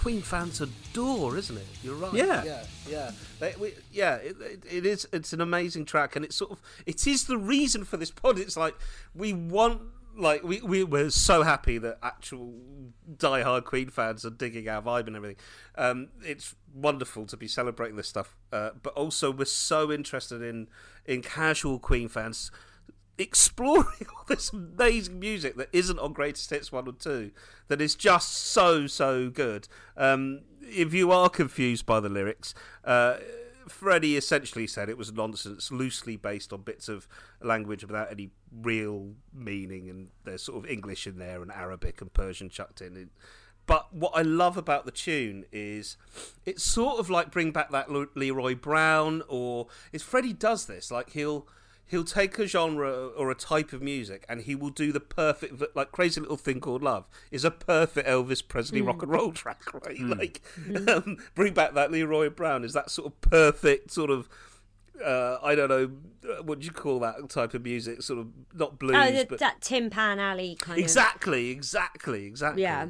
Queen fans adore, isn't it? You're right. Yeah. yeah, yeah. They, we, yeah, it, it, it is. It's an amazing track, and it's sort of it is the reason for this pod. It's like we want like we we were so happy that actual die-hard Queen fans are digging our vibe and everything. Um, it's wonderful to be celebrating this stuff, uh, but also we're so interested in in casual Queen fans exploring all this amazing music that isn't on Greatest Hits one or two, that is just so so good. Um, if you are confused by the lyrics. Uh, Freddie essentially said it was nonsense, loosely based on bits of language without any real meaning, and there's sort of English in there and Arabic and Persian chucked in. But what I love about the tune is it's sort of like bring back that Leroy Brown, or is Freddie does this like he'll he'll take a genre or a type of music and he will do the perfect like crazy little thing called love is a perfect elvis presley rock and roll track right like um, bring back that leroy brown is that sort of perfect sort of uh, I don't know uh, what do you call that type of music. Sort of not blues, Oh, the, but that Tin Pan Alley kind exactly, exactly, exactly. Yeah.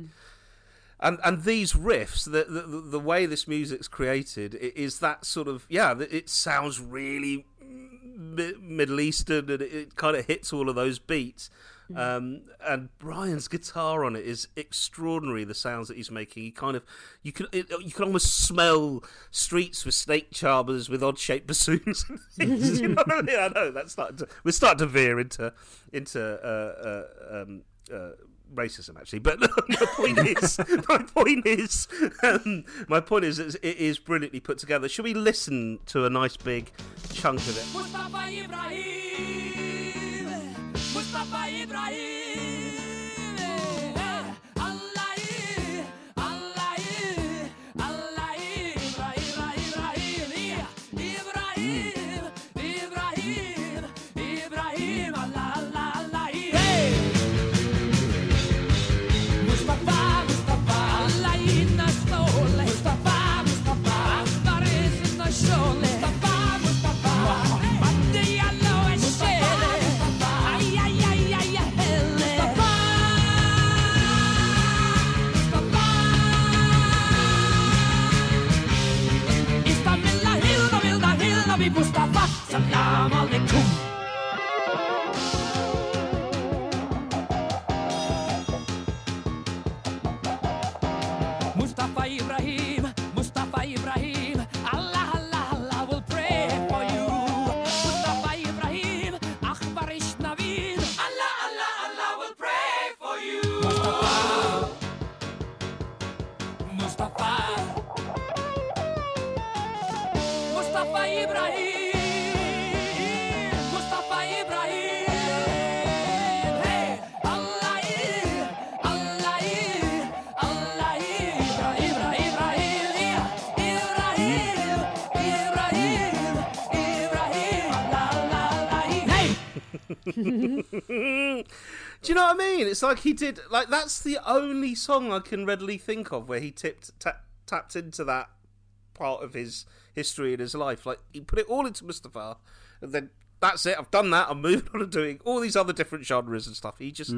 And and these riffs, the the, the way this music's created, i- is that sort of yeah. It sounds really mi- Middle Eastern, and it, kind of hits all of those beats. Um, and Brian's guitar on it is extraordinary. The sounds that he's making, he kind of you can it, you can almost smell streets with snake charmers with odd shaped bassoons. you know what I mean? I know that's starting to we're starting to veer into into uh, uh, um, uh, racism actually. But my point is, my point is, um, my point is, it's- brilliantly put together. Should we listen to a nice big chunk of it? Mustafa Ibrahim Mustafa Ibrahim Salam alaikum Do you know what I mean? It's like he did. Like that's the only song I can readily think of where he tipped ta- tapped into that part of his history in his life. Like he put it all into Mustafa, and then that's it. I've done that. I'm moving on to doing all these other different genres and stuff. He just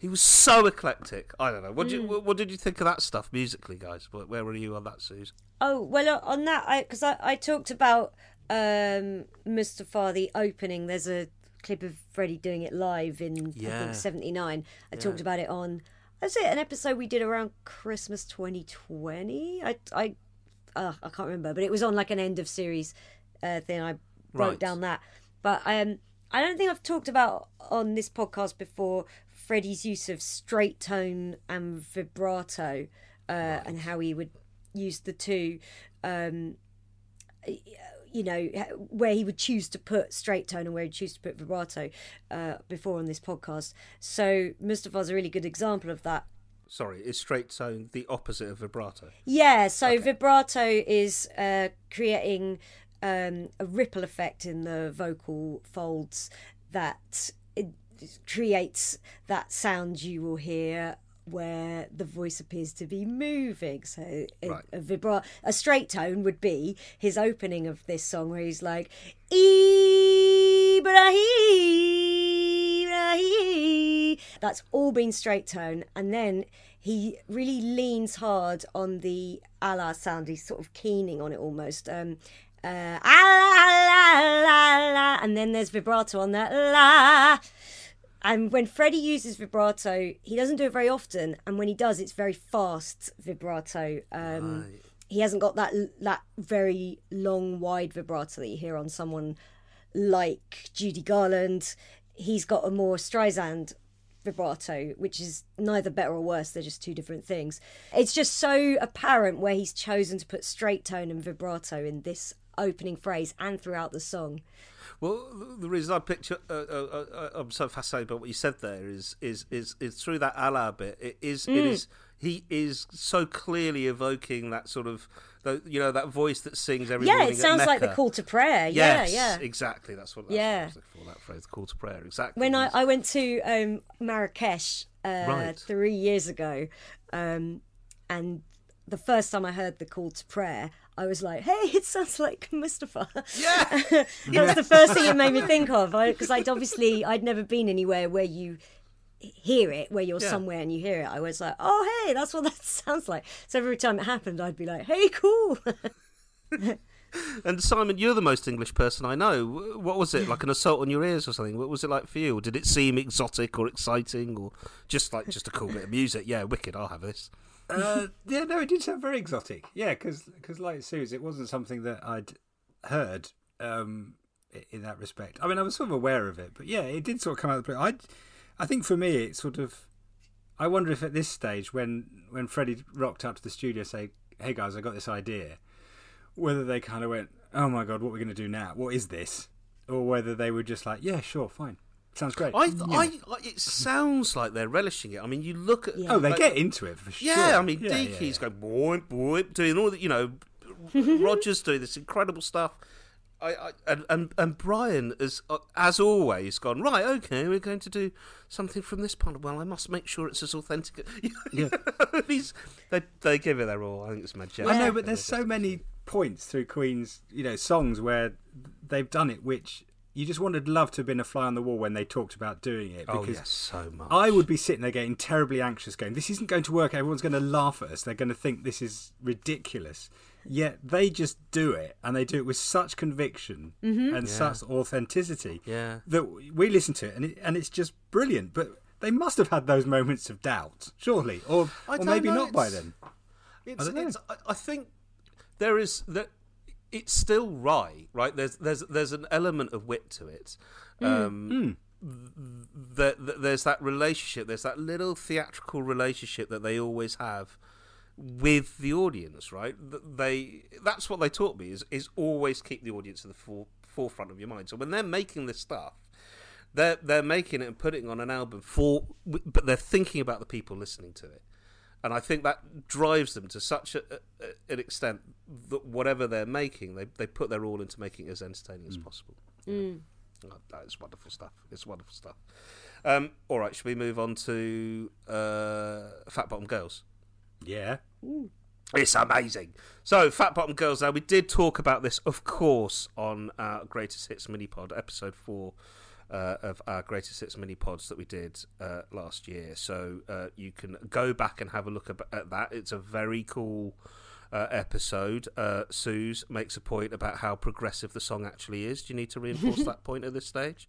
he was so eclectic. I don't know. What did you what, what did you think of that stuff musically, guys? Where, where were you on that, Sooz? Oh well, uh, on that, I because I, I talked about um, Mustafa the opening. There's a clip of Freddie doing it live in I think '79. I talked about it on. That's it. An episode we did around Christmas 2020. I I uh, I can't remember, but it was on like an end of series uh, thing. I wrote Right. down that, but um, I don't think I've talked about on this podcast before Freddie's use of straight tone and vibrato, uh, and how he would use the two. Um, you know where he would choose to put straight tone and where he'd choose to put vibrato uh, before on this podcast. So Mustafa's a really good example of that. Sorry, is straight tone the opposite of vibrato? Yeah, so vibrato is uh, creating um, a ripple effect in the vocal folds that it creates that sound you will hear where the voice appears to be moving. So a, Right. a vibra- a straight tone would be his opening of this song where he's like Ibrahim, Ibrahim. That's all been straight tone, and then he really leans hard on the Allah sound. He's sort of keening on it almost. Um, uh, Allah, Allah, Allah, and then there's vibrato on that la. And when Freddie uses vibrato, he doesn't do it very often, and when he does, it's very fast vibrato. Um, He hasn't got that that very long, wide vibrato that you hear on someone like Judy Garland. He's got a more Streisand vibrato, which is neither better or worse. They're just two different things. It's just so apparent where he's chosen to put straight tone and vibrato in this opening phrase and throughout the song. Well, the reason I picture, uh, uh, uh, I'm so fascinated by what you said there is is is, is through that Allah bit. It is it Mm. is he is so clearly evoking that sort of you know that voice that sings every Yeah, it sounds like the call to prayer. Yes, yeah, yeah. exactly. That's what. That's Yeah. what I was looking for that phrase, call to prayer. Exactly. when I, I went to um, Marrakesh uh, Right. three years ago, um, and the first time I heard the call to prayer, I was like, "Hey, it sounds like Mustafa." yeah, that was the first thing it made me think of because I'd obviously I'd never been anywhere where you hear it, where you're Yeah. somewhere and you hear it. I was like, "Oh, hey, that's what that sounds like." So every time it happened, I'd be like, "Hey, cool." and Simon, you're the most English person I know. What was it like? An assault on your ears or something? What was it like for you? Or did it seem exotic or exciting or just like just a cool bit of music? Yeah, wicked. I'll have this. Uh, yeah, no, it did sound very exotic. Yeah, because like Sooz, it wasn't something that I'd heard um, in that respect. I mean, I was sort of aware of it, but yeah, it did sort of come out of the blue. I, I think for me, it sort of. I wonder if at this stage, when when Freddie rocked up to the studio, say, "Hey guys, I got this idea," whether they kind of went, "Oh my god, what are we going to do now? What is this?" Or whether they were just like, "Yeah, sure, fine, sounds great." I, know. I, I, it sounds like they're relishing it. I mean, you look at Yeah. oh, they like- get into it for sure. Yeah, I mean, Yeah, yeah, Deaky's yeah. going boing boing, doing all the you know, Rogers doing this incredible stuff. I, I and, and and Brian has, uh, as always, gone right. Okay, we're going to do something from this point. Well, I must make sure it's as authentic. yeah, they they give it their all. I think it's majestic. I know, but there's so many points through Queen's, you know, songs where they've done it, which you just wanted love to have been a fly on the wall when they talked about doing it. Oh Because yes, so much. I would be sitting there getting terribly anxious, going, "This isn't going to work. Everyone's going to laugh at us. They're going to think this is ridiculous." Yet they just do it, and they do it with such conviction mm-hmm. and such authenticity Yeah. that we listen to it, and it, and it's just brilliant. But they must have had those moments of doubt, surely, or or maybe know, not by then. It's, don't it's, I, I think there is that it's still right, right? There's there's there's an element of wit to it. Um, That that there's that relationship. There's that little theatrical relationship that they always have with the audience, right? Th- They that's what they taught me is is always keep the audience at the fore, forefront of your mind. So when they're making this stuff, they're they're making it and putting it on an album for, but they're thinking about the people listening to it, and I think that drives them to such a, a, an extent that whatever they're making, they they put their all into making it as entertaining as possible. Oh, that is wonderful stuff. It's wonderful stuff. Um, all right, should we move on to uh, Fat Bottom Girls? Yeah. It's amazing. So, Fat Bottom Girls. Now, we did talk about this, of course, on our Greatest Hits mini pod, episode four uh, of our Greatest Hits mini pods that we did uh, last year. So, uh, you can go back and have a look at, at that. It's a very cool uh, episode. Uh, Sooz makes a point about how progressive the song actually is. Do you need to reinforce that point at this stage?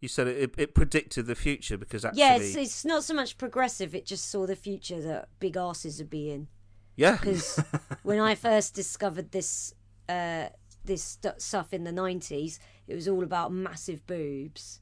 You said it, it, predicted the future because actually, yeah, it's, it's not so much progressive. It just saw the future that big asses would be in. yeah, because when I first discovered this uh, this stu- stuff in the nineties, it was all about massive boobs.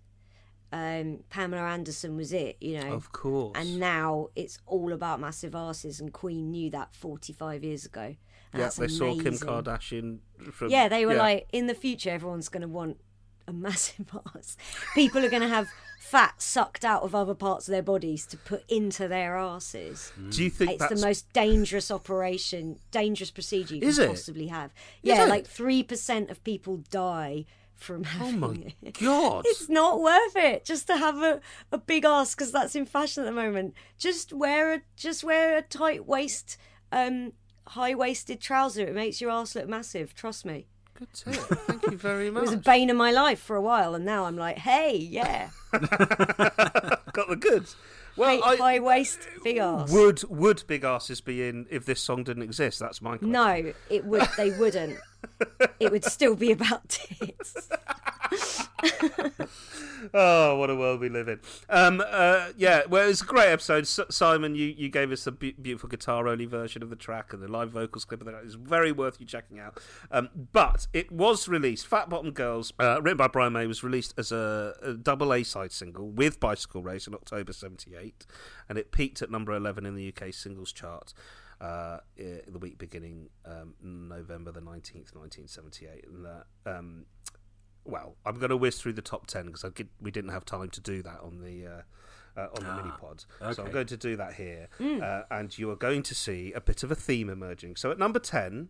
Um, Pamela Anderson was it, you know. of course. And now it's all about massive asses, and Queen knew that forty five years ago. And yeah, they saw Kim. Kardashian. From, Yeah, they were yeah. like, in the future, everyone's going to want a massive ass. People are going to have fat sucked out of other parts of their bodies to put into their asses. Do you think It's that's the most dangerous operation, dangerous procedure you Is can it? possibly have. Yeah, like three percent of people die from Oh having my it. god! It's not worth it just to have a, a big ass because that's in fashion at the moment. Just wear a just wear a tight waist, um, high waisted trouser. It makes your ass look massive. Trust me. Good tip. Thank you very much. It was a bane of my life for a while, and now I'm like, hey, yeah, Got the goods. Well, high, I, high waist, big ass. would would big asses be in if this song didn't exist? That's my question. No, it would. They wouldn't. it would still be about tits. Oh, what a world we live in. Um, uh, yeah, well, it was a great episode. S- Simon, you, you gave us a be- beautiful guitar only version of the track and the live vocals clip of that. It's very worth you checking out. Um, but it was released, Fat Bottom Girls, uh, written by Brian May, was released as a, a double A side single with Bicycle Race in October 78, and it peaked at number 11 in the UK singles chart. Uh, the week beginning um, November the 19th, 1978. And that, um, well, I'm going to whiz through the top ten because we didn't have time to do that on the uh, uh, on the mini pod. So I'm going to do that here, uh, and you are going to see a bit of a theme emerging. So at number ten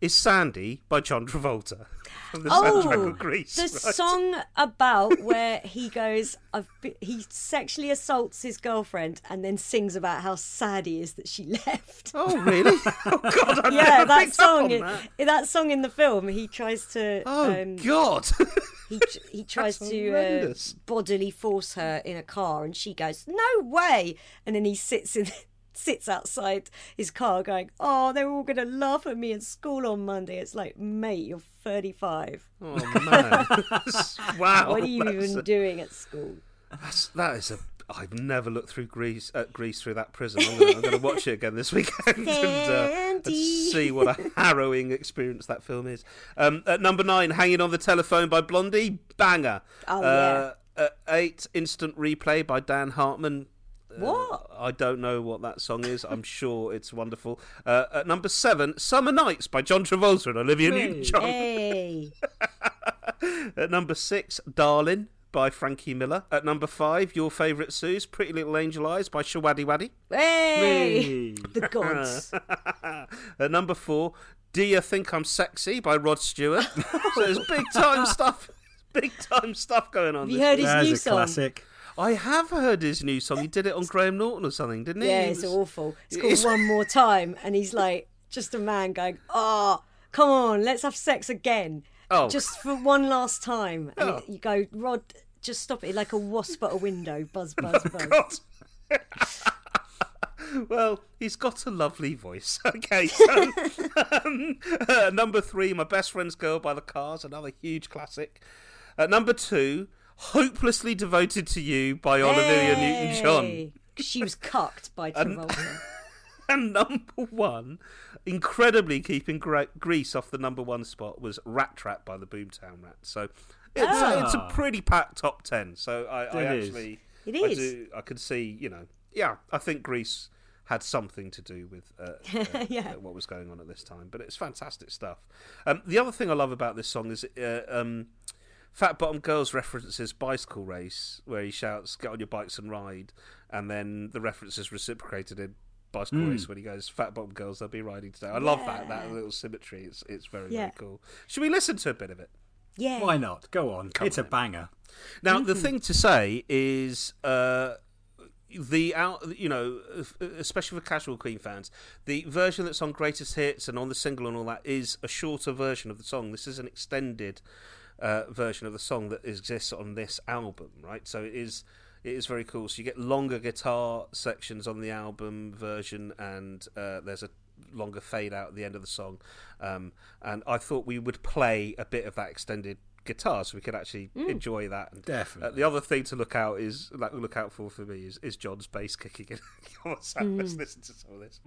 is Sandy by John Travolta from the Oh, of Grease. the right? song about where he goes, I've be- he sexually assaults his girlfriend and then sings about how sad he is that she left. Oh really? oh God! I yeah, that song. on in- that. that song in the film, he tries to. Oh um, God! he he tries to uh, bodily force her in a car, and she goes, "No way!" And then he sits in. Sits outside his car going, Oh, they're all going to laugh at me at school on Monday. It's like, mate, you're 35. oh man! wow! what are you even a- doing at school? That's, that is a. I've never looked through Grease, uh, Grease through that prism. I'm gonna, watch it again this weekend and, uh, and see what a harrowing experience that film is. Um, at number nine, "Hanging on the Telephone" by Blondie, banger. Oh, uh, At eight, "Instant Replay" by Dan Hartman. Uh, What? I don't know what that song is. I'm sure it's wonderful. Uh, at number seven, "Summer Nights" by John Travolta and Olivia Newton-John. Hey. At number six, Darling by Frankie Miller. At number five, your favourite Sooz Pretty Little Angel Eyes by Showaddywaddy. Hey. Hey. The gods. At number four, Do You Think I'm Sexy by Rod Stewart. so there's big time stuff. Big time stuff going on. Have you this heard week. his That's new a song? classic. I have heard his new song. He did it on Graham Norton or something, didn't he? Yeah, it's was- awful. It's called It's- One More Time, and he's like just a man going, "Oh, come on, let's have sex again, Oh. just for one last time." And Oh. you go, Rod, just stop it, like a wasp at a window, buzz, buzz, buzz. God. well, he's got a lovely voice. Okay, so um, uh, number three, My Best Friend's Girl by the Cars, another huge classic. At number two, Hopelessly Devoted to You by Olivia Newton-John. She was cucked by Travolta. And number one, incredibly keeping Gre- Grease off the number one spot, was Rat Trap by the Boomtown Rats. So it's, Ah. it's a pretty packed top ten. So I, I It is. actually, It I, is. do, I could see, you know, yeah, I think Grease had something to do with uh, uh, Yeah. uh, what was going on at this time. But it's fantastic stuff. Um, the other thing I love about this song is. Uh, um, Fat Bottom Girls references bicycle race, where he shouts, "Get on your bikes and ride," and then the reference is reciprocated in bicycle race when he goes, "Fat Bottom Girls, they'll be riding today." I love that that little symmetry. It's it's very Yeah. very cool. Should we listen to a bit of it? Yeah. Why not? Go on. it's a banger. Now, the thing to say is, uh, the out, you know, especially for casual Queen fans, the version that's on Greatest Hits and on the single and all that is a shorter version of the song. This is an extended uh, version of the song that exists on this album, right? So it is. It is very cool. So you get longer guitar sections on the album version, and uh, there's a longer fade out at the end of the song. Um, and I thought we would play a bit of that extended guitar so we could actually enjoy that. And, Definitely. Uh, the other thing to look out is like look out for for me is, is John's bass kicking in. Come on, Sam, let's listen to some of this.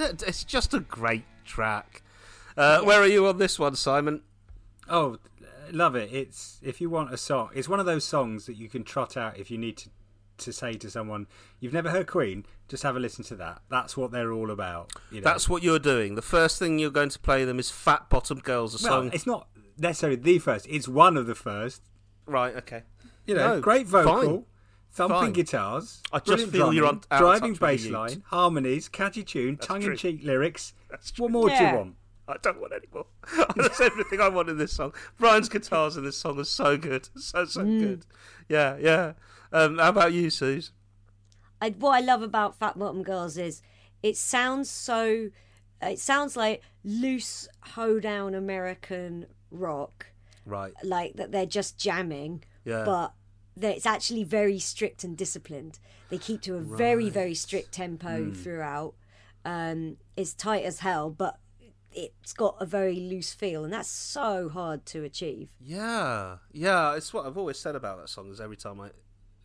It's just a great track. Uh, Where are you on this one, Simon? Oh, love it. It's if you want a song, it's one of those songs that you can trot out if you need to to say to someone you've never heard Queen, just have a listen to that. That's what they're all about. You know? That's what you're doing. The first thing you're going to play them is Fat Bottomed Girls, a well, song. it's not necessarily the first. It's one of the first. Right, okay. You know, No, great vocal, fine. Thumping Fine. guitarrs, I just brilliant feel you're on- out of driving touch with bass the line, youths. harmonies, catchy tune, tongue-in-cheek lyrics. That's What more do Yeah. you want? I don't want any more. That's everything I want in this song. Brian's guitars in this song are so good. So, so good. Yeah, yeah. Um, how about you, Sooz? I, what I love about Fat Bottom Girls is it sounds so. It sounds like loose, hoedown American rock, Right. like that they're just jamming. Yeah. But that it's actually very strict and disciplined. They keep to a very, very strict tempo Hmm. throughout. Um, it's tight as hell, but it's got a very loose feel, and that's so hard to achieve. Yeah, yeah. It's what I've always said about that song. Is every time I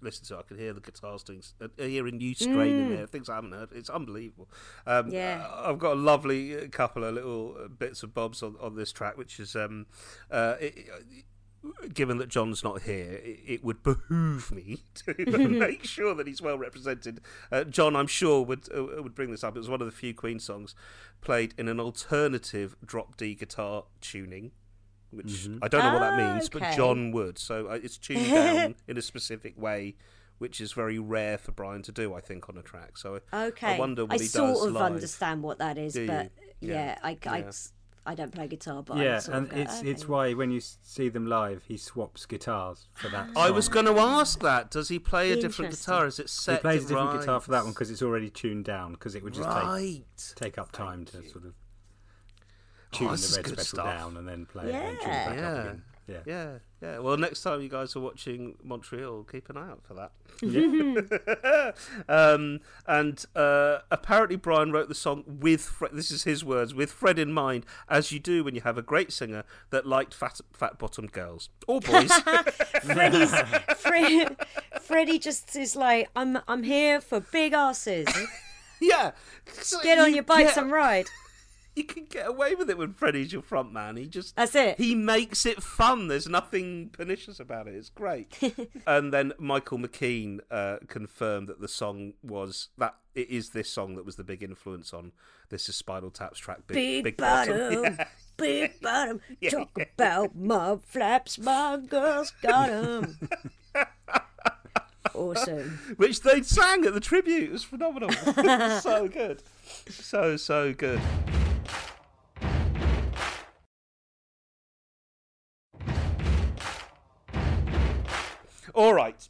listen to it, I can hear the guitars doing, uh, hearing you strain in there, things I haven't heard. It's unbelievable. Um, Yeah. uh, I've got a lovely uh, couple of little uh, bits and bobs on, on this track, which is, um, uh, it, given that John's not here, it, would behoove me to make sure that he's well represented. Uh, John, I'm sure, would uh, would bring this up. It was one of the few Queen songs played in an alternative drop D guitar tuning. Which I don't know what that means, but okay. John would. So uh, it's tuned down in a specific way, which is very rare for Brian to do, I think, on a track. So Okay. I wonder what he does. I sort of live. understand what that is, Do you? but Yeah. yeah, I, I, Yeah. I don't play guitar, but I Yeah, sort and of go, it's it's why when you see them live, he swaps guitars for that. I was going to ask that. Does he play a different guitar? Is it set? He plays a different right? guitar for that one because it's already tuned down because it would just take right. take up time to sort of tune Oh, the red good special stuff. down and then play it and then tune it back Yeah. up again. Yeah. Yeah, yeah. Well, next time you guys are watching Montreal, keep an eye out for that. um, and uh, apparently, Brian wrote the song with Fred, this is his words with Fred in mind, as you do when you have a great singer that liked fat fat bottomed girls or boys. Freddie's Fred, Freddie just is like, I'm I'm here for big asses. yeah, Get on you your bikes get- and ride. You can get away with it when Freddie's your front man. He just That's it. He makes it fun. There's nothing pernicious about it. It's great. and then Michael McKean uh, confirmed that the song was that it is this song that was the big influence on this is Spinal Tap's track. Big, Big, Bottom. bottom, Yeah. big bottom. Yeah. Talk about my flaps, my girls got 'em. awesome. Which they sang at the tribute. It was phenomenal. so good. So, so good. All right.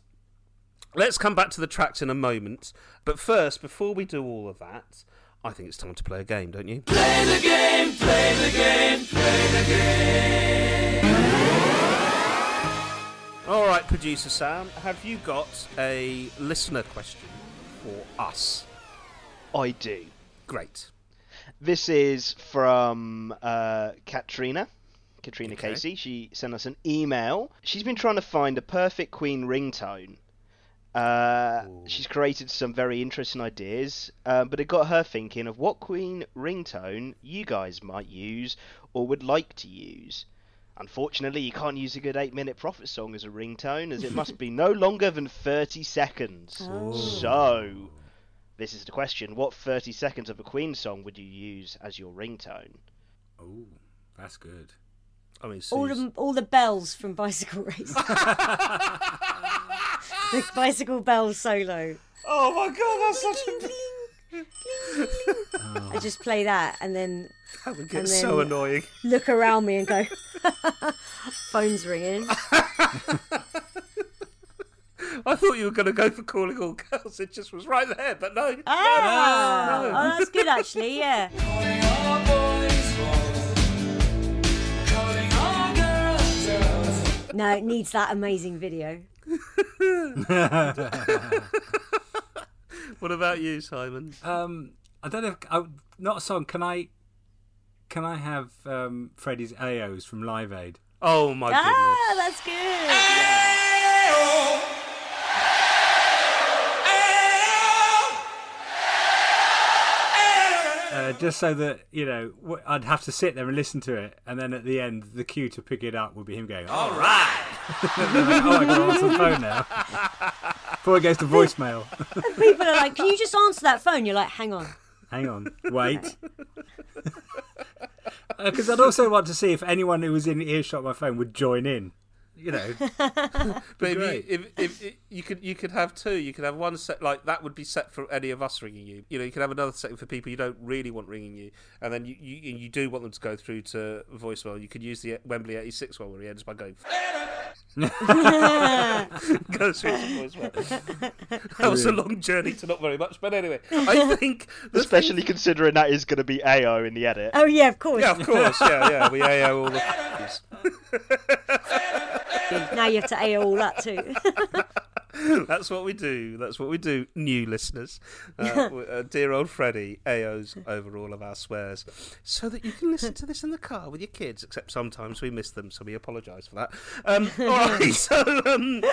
Let's come back to the tracks in a moment. But first, before we do all of that, I think it's time to play a game, don't you? Play the game, play the game, play the game. All right, producer Sam, have you got a listener question for us? I do. Great. This is from uh, Katrina. Katrina Okay. Casey. She sent us an email. She's been trying to find a perfect Queen ringtone. Uh, she's created some very interesting ideas, uh, but it got her thinking of what Queen ringtone you guys might use or would like to use. Unfortunately, you can't use a good 8 minute Prophet song as a ringtone, as it must be no longer than 30 seconds. So, this is the question What 30 seconds of a Queen song would you use as your ringtone? Oh, that's good. I mean, All the all the bells from Bicycle Race. the Bicycle Bells solo. Oh my god, that's such a. I just play that and then That would get And so annoying. look around me and go, phone's ringing. I thought you were going to go for calling all girls. It just was right there, but no. Ah, No. oh, that's good actually. Yeah. No, it needs that amazing video. What about you, Simon? Um, I don't know. If, oh, not a song. Can I? Can I have um, Freddie's AOs from Live Aid? Oh my goodness. Ah, that's good. Just so that you know, I'd have to sit there and listen to it, and then at the end, the cue to pick it up would be him going, "All right." oh, I got answer the phone now. Before it goes to voicemail. People are like, "Can you just answer that phone?" You're like, "Hang on." Hang on, wait. Uh, because I'd also want to see if anyone who was in earshot of my phone would join in. You know, But if you, if, if, if you could you could have two, you could have one set like that would be set for any of us ringing you. You know, you could have another set for people you don't really want ringing you, and then you you, you do want them to go through to voicemail. You could use the Wembley eighty six one where he ends by going goes through to voicemail. that was a long journey to not very much, but anyway, I think the Especially considering that is going to be AO in the edit. Oh yeah, of course. yeah, of course, yeah, yeah, we AO all the. Now you have to AO all that too. That's what we do. That's what we do, new listeners. Uh, uh, dear old Freddie AOs over all of our swears so that you can listen to this in the car with your kids, except sometimes we miss them, so we apologise for that. Um, all right, so. Um,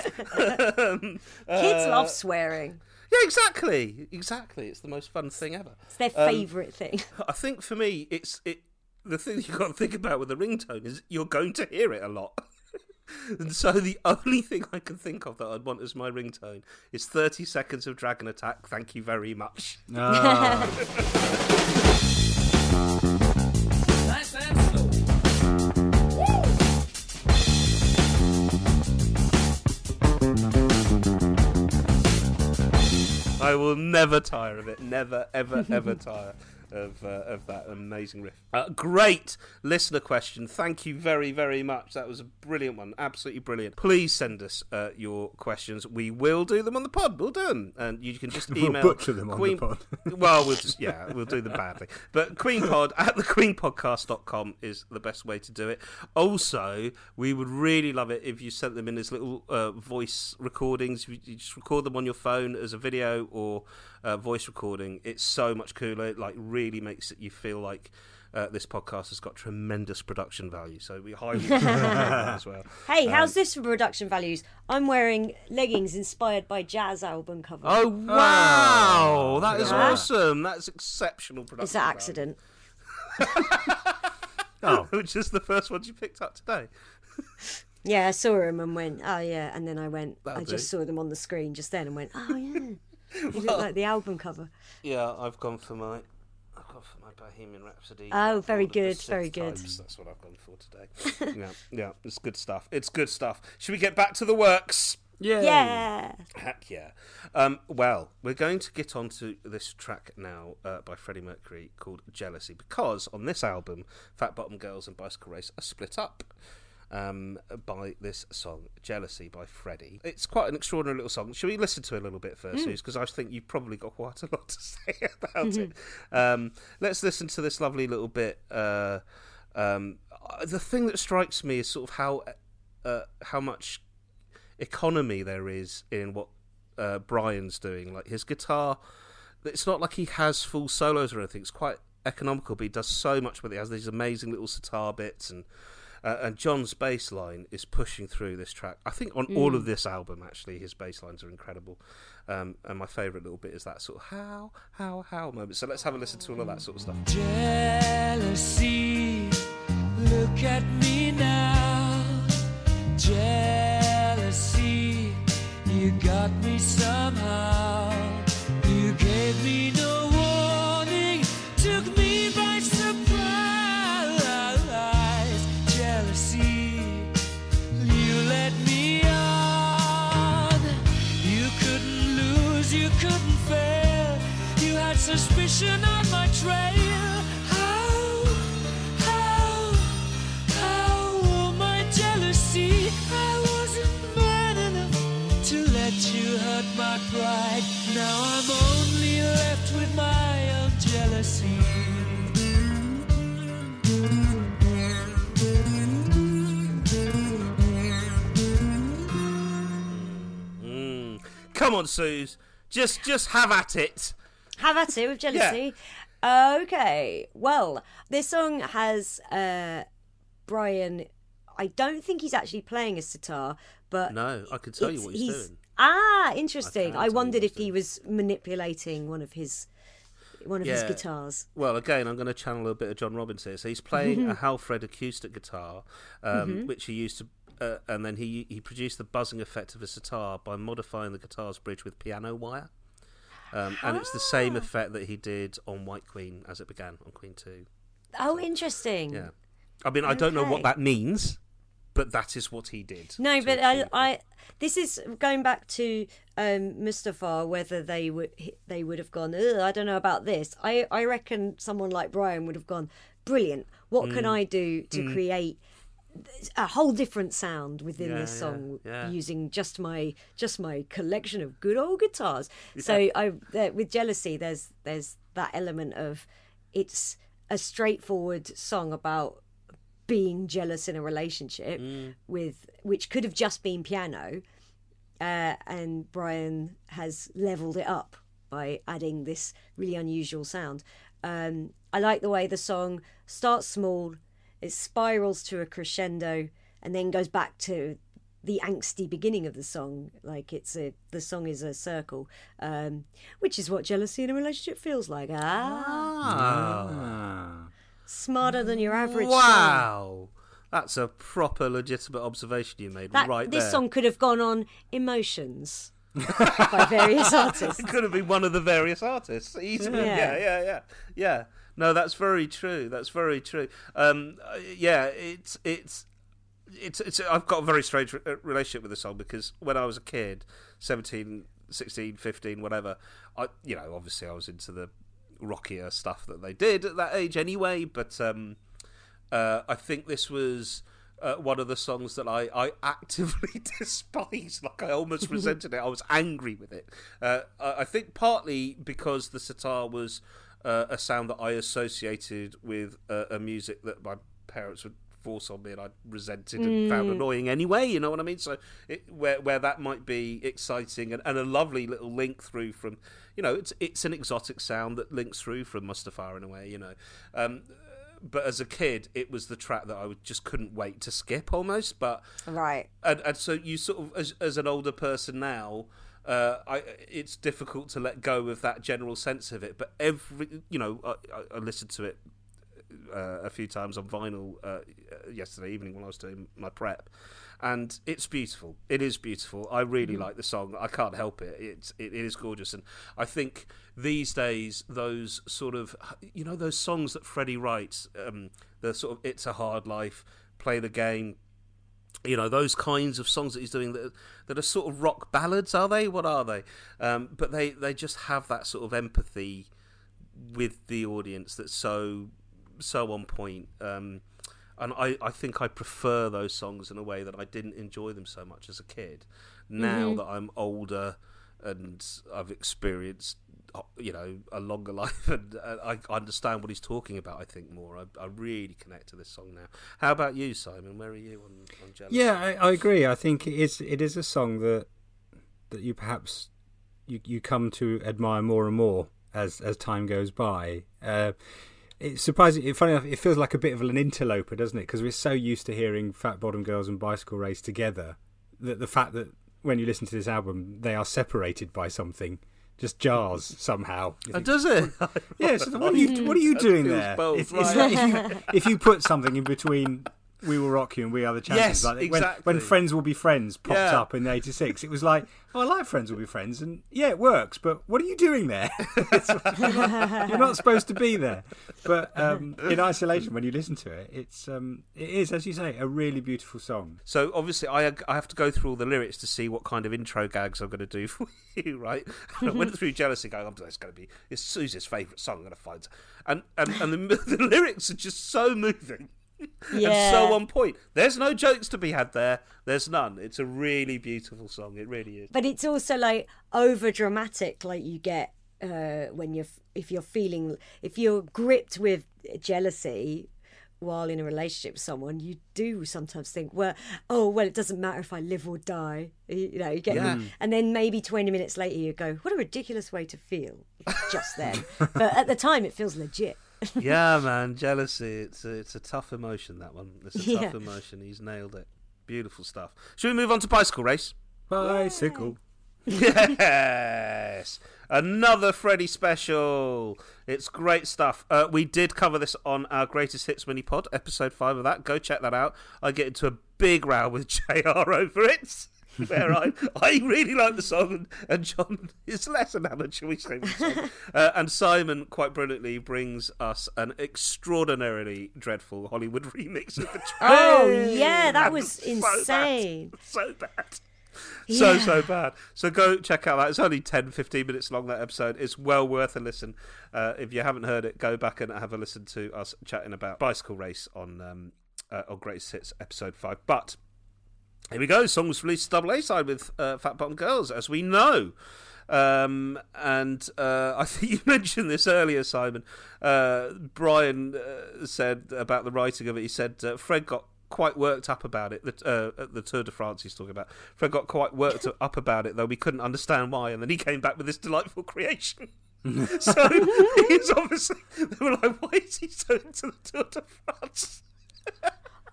um, Kids uh, love swearing. Yeah, exactly. Exactly. It's the most fun thing ever. It's their Um, favourite thing. I think for me, it's it. The thing you've got to think about with the ringtone is you're going to hear it a lot. and so the only thing I can think of that I'd want as my ringtone is 30 seconds of Dragon Attack. Thank you very much. Ah, Nice and slow. I will never tire of it. Never, ever, ever tire of uh, of that amazing riff. Uh, great listener question. Thank you very, very much. That was a brilliant one. Absolutely brilliant. Please send us uh, your questions. We will do them on the pod. We'll do them, and you can just We'll email butcher them on the Queen... pod. well, we'll just yeah, we'll do them badly. But queenpod at the thequeenpodcast.com is the best way to do it. Also, we would really love it if you sent them in as little uh, voice recordings. You just record them on your phone as a video or uh, voice recording. It's so much cooler. It like really makes it you feel like. Uh, this podcast has got tremendous production value, so we highly recommend that as well. Hey, Um, how's this for production values? I'm wearing leggings inspired by jazz album cover. Oh wow, that is Yeah. awesome! That's exceptional production. it's an accident. oh, Which is the first one you picked up today. Yeah, I saw them and went, oh yeah, and then I went, That'll I just saw them on the screen just then and went, oh yeah, they look like the album cover. Yeah, I've gone for my. I've gone for my Bohemian Rhapsody. Oh, very All of the good, Sith very good. types. That's what I've gone for today. yeah, yeah, it's good stuff. It's good stuff. Should we get back to the works? yeah. Yeah. Heck yeah. Um, well, we're going to get on to this track now uh, by Freddie Mercury called Jealousy because on this album, Fat Bottom Girls and Bicycle Race are split up. Um, by this song, Jealousy by Freddie. It's quite an extraordinary little song. Should we listen to it a little bit first, Because I think you've probably got quite a lot to say about it. Um, let's listen to this lovely little bit. Uh, um, uh, the thing that strikes me is sort of how uh, how much economy there is in what uh, Brian's doing. Like his guitar, it's not like he has full solos or anything. It's quite economical, but he does so much with it. He has these amazing little sitar bits and. Uh, and John's bass line is pushing through this track. I think on all of this album, actually, his bass lines are incredible. Um, and my favourite little bit is that sort of how, how, how moment. So let's have a listen to all of that sort of stuff. Jealousy, look at me now. Jealousy, you got me somehow. You gave me no suspicion on my trail. How, how, how, my jealousy. I wasn't man enough to let you hurt my pride. Now I'm only left with my own jealousy. Mm. Come on, Sooz. Just, just have at it. Have at it with jealousy. Okay. Well, this song has uh, Brian. I don't think he's actually playing a sitar, but No, I can tell you what he's, doing. Ah, interesting. can I wondered if he was manipulating one of his one of his guitars. Well, again, I'm going to channel a bit of John Robbins here. So he's playing a Hallfredh acoustic guitar, um, which he used to, uh, and then he he produced the buzzing effect of a sitar by modifying the guitar's bridge with piano wire. Um, and it's the same effect that he did on White Queen as it began on Queen Two. Oh, interesting. Yeah, I mean, I don't know Okay. what that means, but that is what he did. No, to but I, achieve I, this is going back to um, Mustafa. Whether they would they would have gone. Ugh, I don't know about this. I I reckon someone like Brian would have gone. Brilliant. What Mm. can I do to create a whole different sound within Yeah, this song yeah. using just my just my collection of good old guitars? So I with jealousy, there's there's that element of it's a straightforward song about being jealous in a relationship Mm. with which could have just been piano uh, and Brian has leveled it up by adding this really unusual sound. Um, I like the way the song starts small, it spirals to a crescendo, and then goes back to the angsty beginning of the song. Like it's a the song is a circle, um, which is what jealousy in a relationship feels like. Ah, Ah. smarter than your average. song. Wow, that's a proper legitimate observation you made That, right this there. song could have gone on emotions by various artists. It could have been one of the various artists easily. Yeah. Yeah, yeah, yeah, yeah. No, that's very true. That's very true. Um, yeah, it's it's it's it's. I've got a very strange uh, relationship with the song because when I was a kid, 17, 16, 15, whatever, I you know obviously I was into the rockier stuff that they did at that age anyway. But um, uh, I think this was uh, one of the songs that I, I actively despised. Like I almost resented it. I was angry with it. Uh, I I think partly because the sitar was uh, a sound that I associated with uh, a music that my parents would force on me and I resented and found annoying anyway. You know what I mean? So it, where where that might be exciting and, and a lovely little link through from, you know, it's it's an exotic sound that links through from Mustapha in a way. You know. Um, but as a kid, it was the track that I would, just couldn't wait to skip almost. But Right. and, and so you sort of as as an older person now uh, I it's difficult to let go of that general sense of it but every you know I, I- listened to it uh, a few times on vinyl uh, yesterday evening when I was doing my prep and it's beautiful. It is beautiful. I really like the song. I can't help it. It's it, it is gorgeous. And I think these days those sort of you know those songs that Freddie writes um, the sort of it's a hard life play the game you know those kinds of songs that he's doing that that are sort of rock ballads are they? What are they? Um, but they they just have that sort of empathy with the audience that's so so on point. Um, and I, I think I prefer those songs in a way that I didn't enjoy them so much as a kid. Now that I'm older and I've experienced you know a longer life and I understand what he's talking about I think more I, I really connect to this song now how about you Simon where are you on, on Jealousy Yeah, I, I agree. I think it is it is a song that that you perhaps you you come to admire more and more as as time goes by. Uh, it's surprising. Funny enough, it feels like a bit of an interloper, doesn't it? Because we're so used to hearing Fat Bottom Girls and Bicycle Race together that the fact that when you listen to this album, they are separated by something just jars somehow. Oh, does it? yeah, so what are you what are you doing there? both, It's, it's right. like if you, if you put something in between "We Will Rock You" and "We Are the Champions," Yes, like when, exactly. when "Friends Will Be Friends" popped Yeah. up in '86, it was like, "Oh, I like "Friends Will Be Friends," and yeah, it works. But what are you doing there? You're, not, you're not supposed to be there. But um, in isolation, when you listen to it, it's um, it is, as you say, a really beautiful song. So obviously, I I have to go through all the lyrics to see what kind of intro gags I'm going to do for you, right? I went through jealousy, going, "Oh, it's going to be it's Susie's favourite song." I'm going to find, and and and the, the lyrics are just so moving. And Yeah. so on point. There's no jokes to be had there. There's none. It's a really beautiful song. It really is. but it's also like over dramatic like you get uh, when you're if you're feeling if you're gripped with jealousy while in a relationship with someone you do sometimes think well oh well it doesn't matter if i live or die you know you get Yeah. and then maybe 20 minutes later you go what a ridiculous way to feel just then but at the time it feels legit yeah, man, jealousy. It's a, it's a tough emotion. That one. It's a tough Yeah. emotion. He's nailed it. Beautiful stuff. Should we move on to bicycle race? Bicycle. Yes. Another Freddie special. It's great stuff. Uh, we did cover this on our Greatest Hits mini pod, episode 5 of that. Go check that out. I get into a big row with JR over it. Where I, I really like the song, and, and John is less enamored, shall we say. with the song. Uh, and Simon, quite brilliantly, brings us an extraordinarily dreadful Hollywood remix of the track. Oh yeah, that And was so bad. insane. So bad. So, Yeah. so bad. So go check out that. It's only 10, 15 minutes long, that episode. It's well worth a listen. Uh, if you haven't heard it, go back and have a listen to us chatting about Bicycle Race on, um, uh, on Greatest Hits episode 5. But here we go. Song was released double A side with uh, Fat Bottom Girls, as we know. Um, and uh, I think you mentioned this earlier, Simon. Uh, Brian uh, said about the writing of it. He said uh, Fred got quite worked up about it. The, uh, at the Tour de France he's talking about. Fred got quite worked up about it, though we couldn't understand why. And then he came back with this delightful creation. so he's obviously they were like, why is he so into the Tour de France?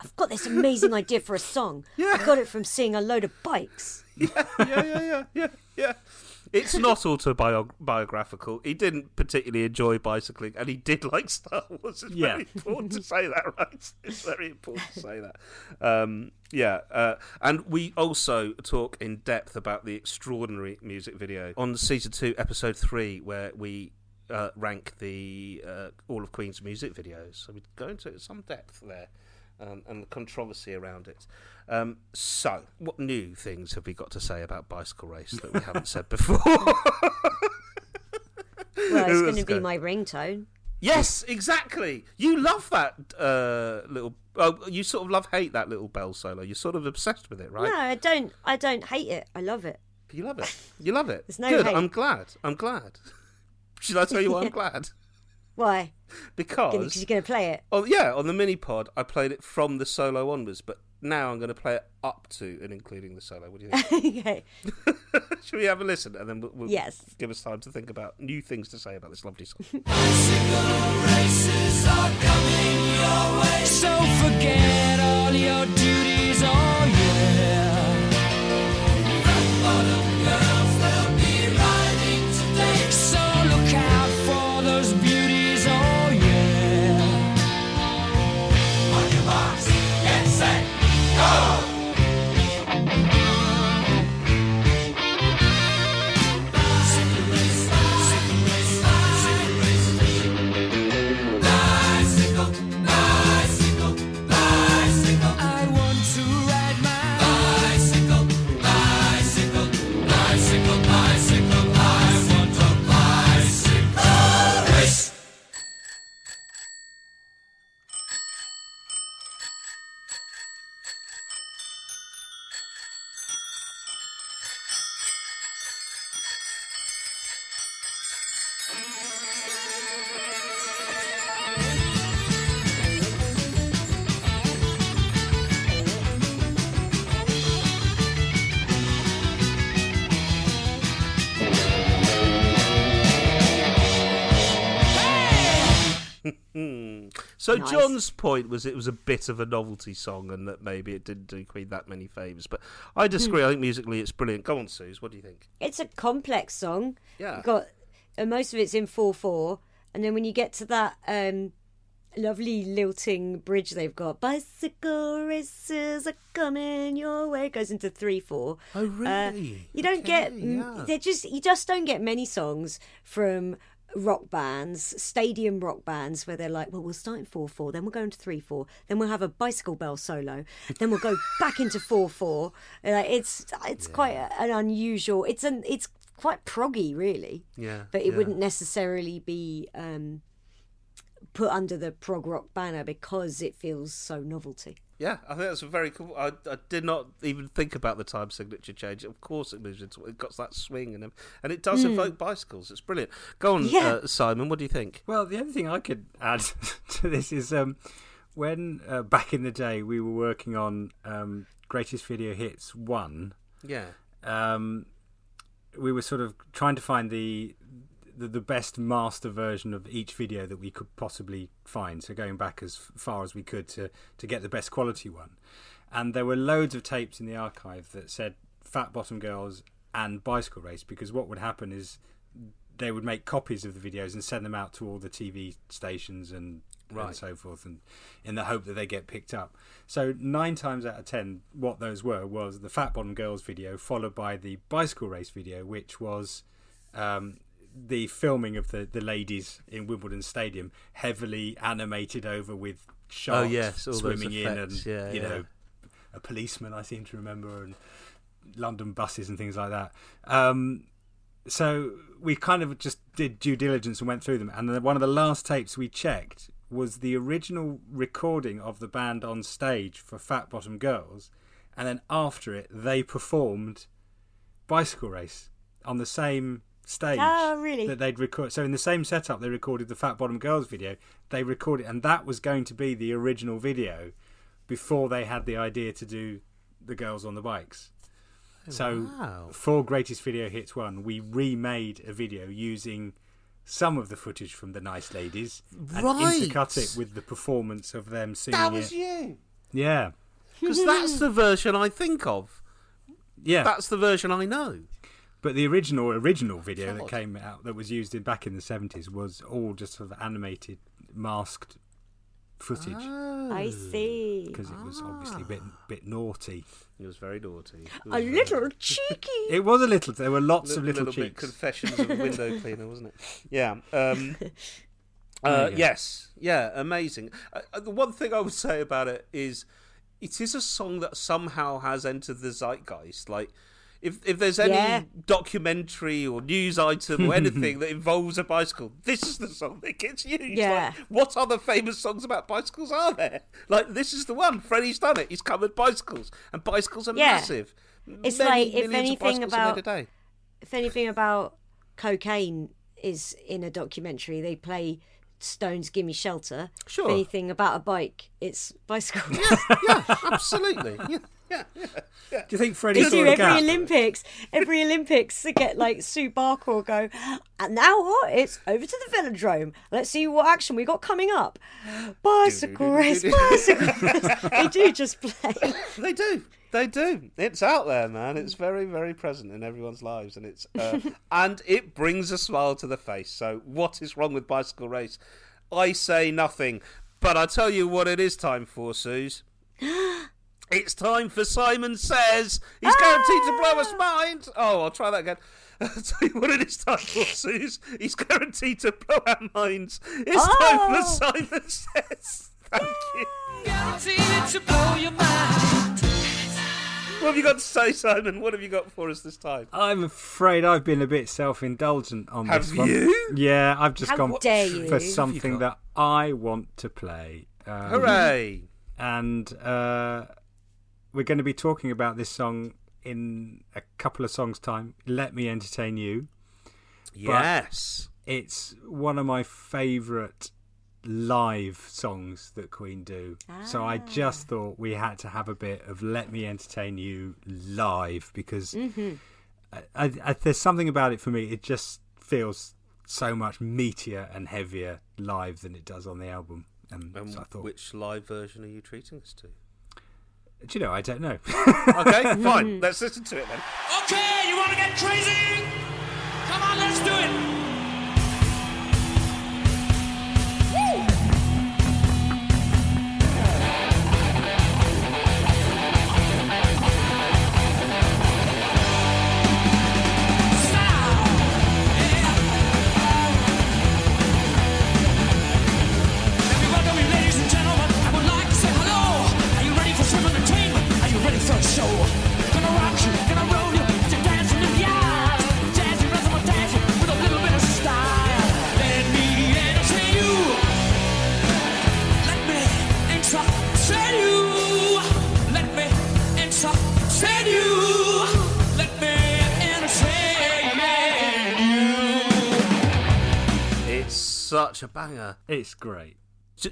I've got this amazing idea for a song. I got it from seeing a load of bikes. yeah, yeah, yeah, yeah, yeah. It's not autobiographical. He didn't particularly enjoy bicycling, and he did like Star Wars. It's Yeah. very important to say that, right? It's very important to say that. Um, yeah, uh, and we also talk in depth about the extraordinary music video on season two, episode three, where we uh, rank the uh, all of Queen's music videos. So we go into some depth there. Um, and the controversy around it. Um, so, what new things have we got to say about Bicycle Race that we haven't said before? Well, it's going to be my ringtone. yes, exactly. You love that uh, little. Oh, you sort of love hate that little bell solo. You're sort of obsessed with it, right? No, I don't. I don't hate it. I love it. You love it. You love it. There's no Good. hate. I'm glad. I'm glad. Should I tell you why I'm glad? Why? Because Because you're going to play it. Oh yeah, on the mini pod, I played it from the solo onwards, but now I'm going to play it up to and including the solo. What do you think? okay. Should we have a listen and then we'll, we'll Yes. give us time to think about new things to say about this lovely song? So forget all your duties, So Nice. John's point was it was a bit of a novelty song and that maybe it didn't do Queen that many favours. But I disagree. Hmm. I think musically it's brilliant. Go on, Sooz. What do you think? It's a complex song. Yeah. You've got and most of it's in four four, and then when you get to that um, lovely lilting bridge they've got, bicycle races are coming your way, goes into three four. Oh, really? Uh, you don't get Okay, m yeah. they're just you just don't get many songs from rock bands, stadium rock bands, where they're like, well, we'll start in four four, then we'll go into three four, then we'll have a bicycle bell solo, then we'll go back into four four. Like, it's it's quite an unusual. It's an it's quite proggy, really. Yeah, but it yeah. wouldn't necessarily be um, put under the prog rock banner because it feels so novelty. Yeah, I think that's a very cool. I, I did not even think about the time signature change. Of course, it moves into it got that swing and and it does evoke bicycles. It's brilliant. Go on. Yeah. uh, Simon. What do you think? Well, the only thing I could add to this is um, when uh, back in the day we were working on um, Greatest Video Hits 1, Yeah, um, we were sort of trying to find the, the the best master version of each video that we could possibly find. So going back as far as we could to to get the best quality one, and there were loads of tapes in the archive that said Fat Bottom Girls and Bicycle Race because what would happen is they would make copies of the videos and send them out to all the TV stations and and so forth, and in the hope that they get picked up. So nine times out of ten, what those were was the Fat Bottom Girls video, followed by the bicycle race video, which was um, the filming of the, the ladies in Wimbledon Stadium, heavily animated over with sharks Oh, yes, swimming in, and yeah, you yeah. know, a policeman I seem to remember, and London buses and things like that. Um, so we kind of just did due diligence and went through them. And then one of the last tapes we checked was the original recording of the band on stage for Fat Bottom Girls. And then after it, they performed Bicycle Race on the same stage Oh, really? that they'd record. So in the same setup, they recorded the Fat Bottom Girls video. They recorded, and that was going to be the original video before they had the idea to do the girls on the bikes. Oh, so wow. for Greatest Video Hits One, we remade a video using some of the footage from the Nice Ladies and Right. intercut it with the performance of them singing That was it. you. Yeah, Because that's the version I think of. yeah. That's the version I know. But the original original video God. that came out that was used in back in the seventies was all just sort of animated, masked footage I see. because it was obviously a bit bit naughty. It was very naughty. Was A very- little cheeky. It was a little. There were lots Li- of little, bit cheeks. confessions of a window cleaner, wasn't it? Yeah. Um, uh, yes. Yeah. Amazing. Uh, uh, the one thing I would say about it is, it is a song that somehow has entered the zeitgeist. Like, if if there's any Yeah. documentary or news item or anything that involves a bicycle, this is the song that gets used. Yeah. Like, what other famous songs about bicycles are there? Like, this is the one. Freddie's done it. He's covered bicycles, and bicycles are Yeah. massive. It's Many like, if anything bicycles are made about- if anything about cocaine is in a documentary, they play Stone's "Gimme Shelter." Sure. If anything about a bike, it's bicycles. yeah, absolutely. Yeah, yeah, yeah. Do you think Freddie They do a every gap? Olympics. Every Olympics to get like Sue Barker will go. And now what? It's over to the velodrome. Let's see what action we got coming up. Bicycle race, bicycle race. They do just play. They do. They do. It's out there, man. It's very, very present in everyone's lives, and it's uh, and it brings a smile to the face. So, what is wrong with bicycle race? I say nothing, but I tell you what, it is time for, Sooz. It's time for Simon Says. He's guaranteed to blow us mind. Oh, I'll try that again. I'll tell you what it is time for, Sooz. He's guaranteed to blow our minds. It's time Oh. for Simon Says. Thank you. Guaranteed to blow your mind. What have you got to say, Simon? What have you got for us this time? I'm afraid I've been a bit self-indulgent on Have this one. you? Yeah, I've just How gone for you something that I want to play. Um, Hooray! And uh, we're going to be talking about this song in a couple of songs' time. Let me entertain you. Yes. It's one of my favourite live songs that Queen do. So I just thought we had to have a bit of "Let Me Entertain You" live because I, I, I- there's something about it for me. It just feels so much meatier and heavier live than it does on the album. Um, And so I thought, which live version are you treating us to? Do you know? I don't know. Okay, fine. Let's listen to it then. Okay, you wanna get crazy? Come on, let's do it. Such a banger. it's great.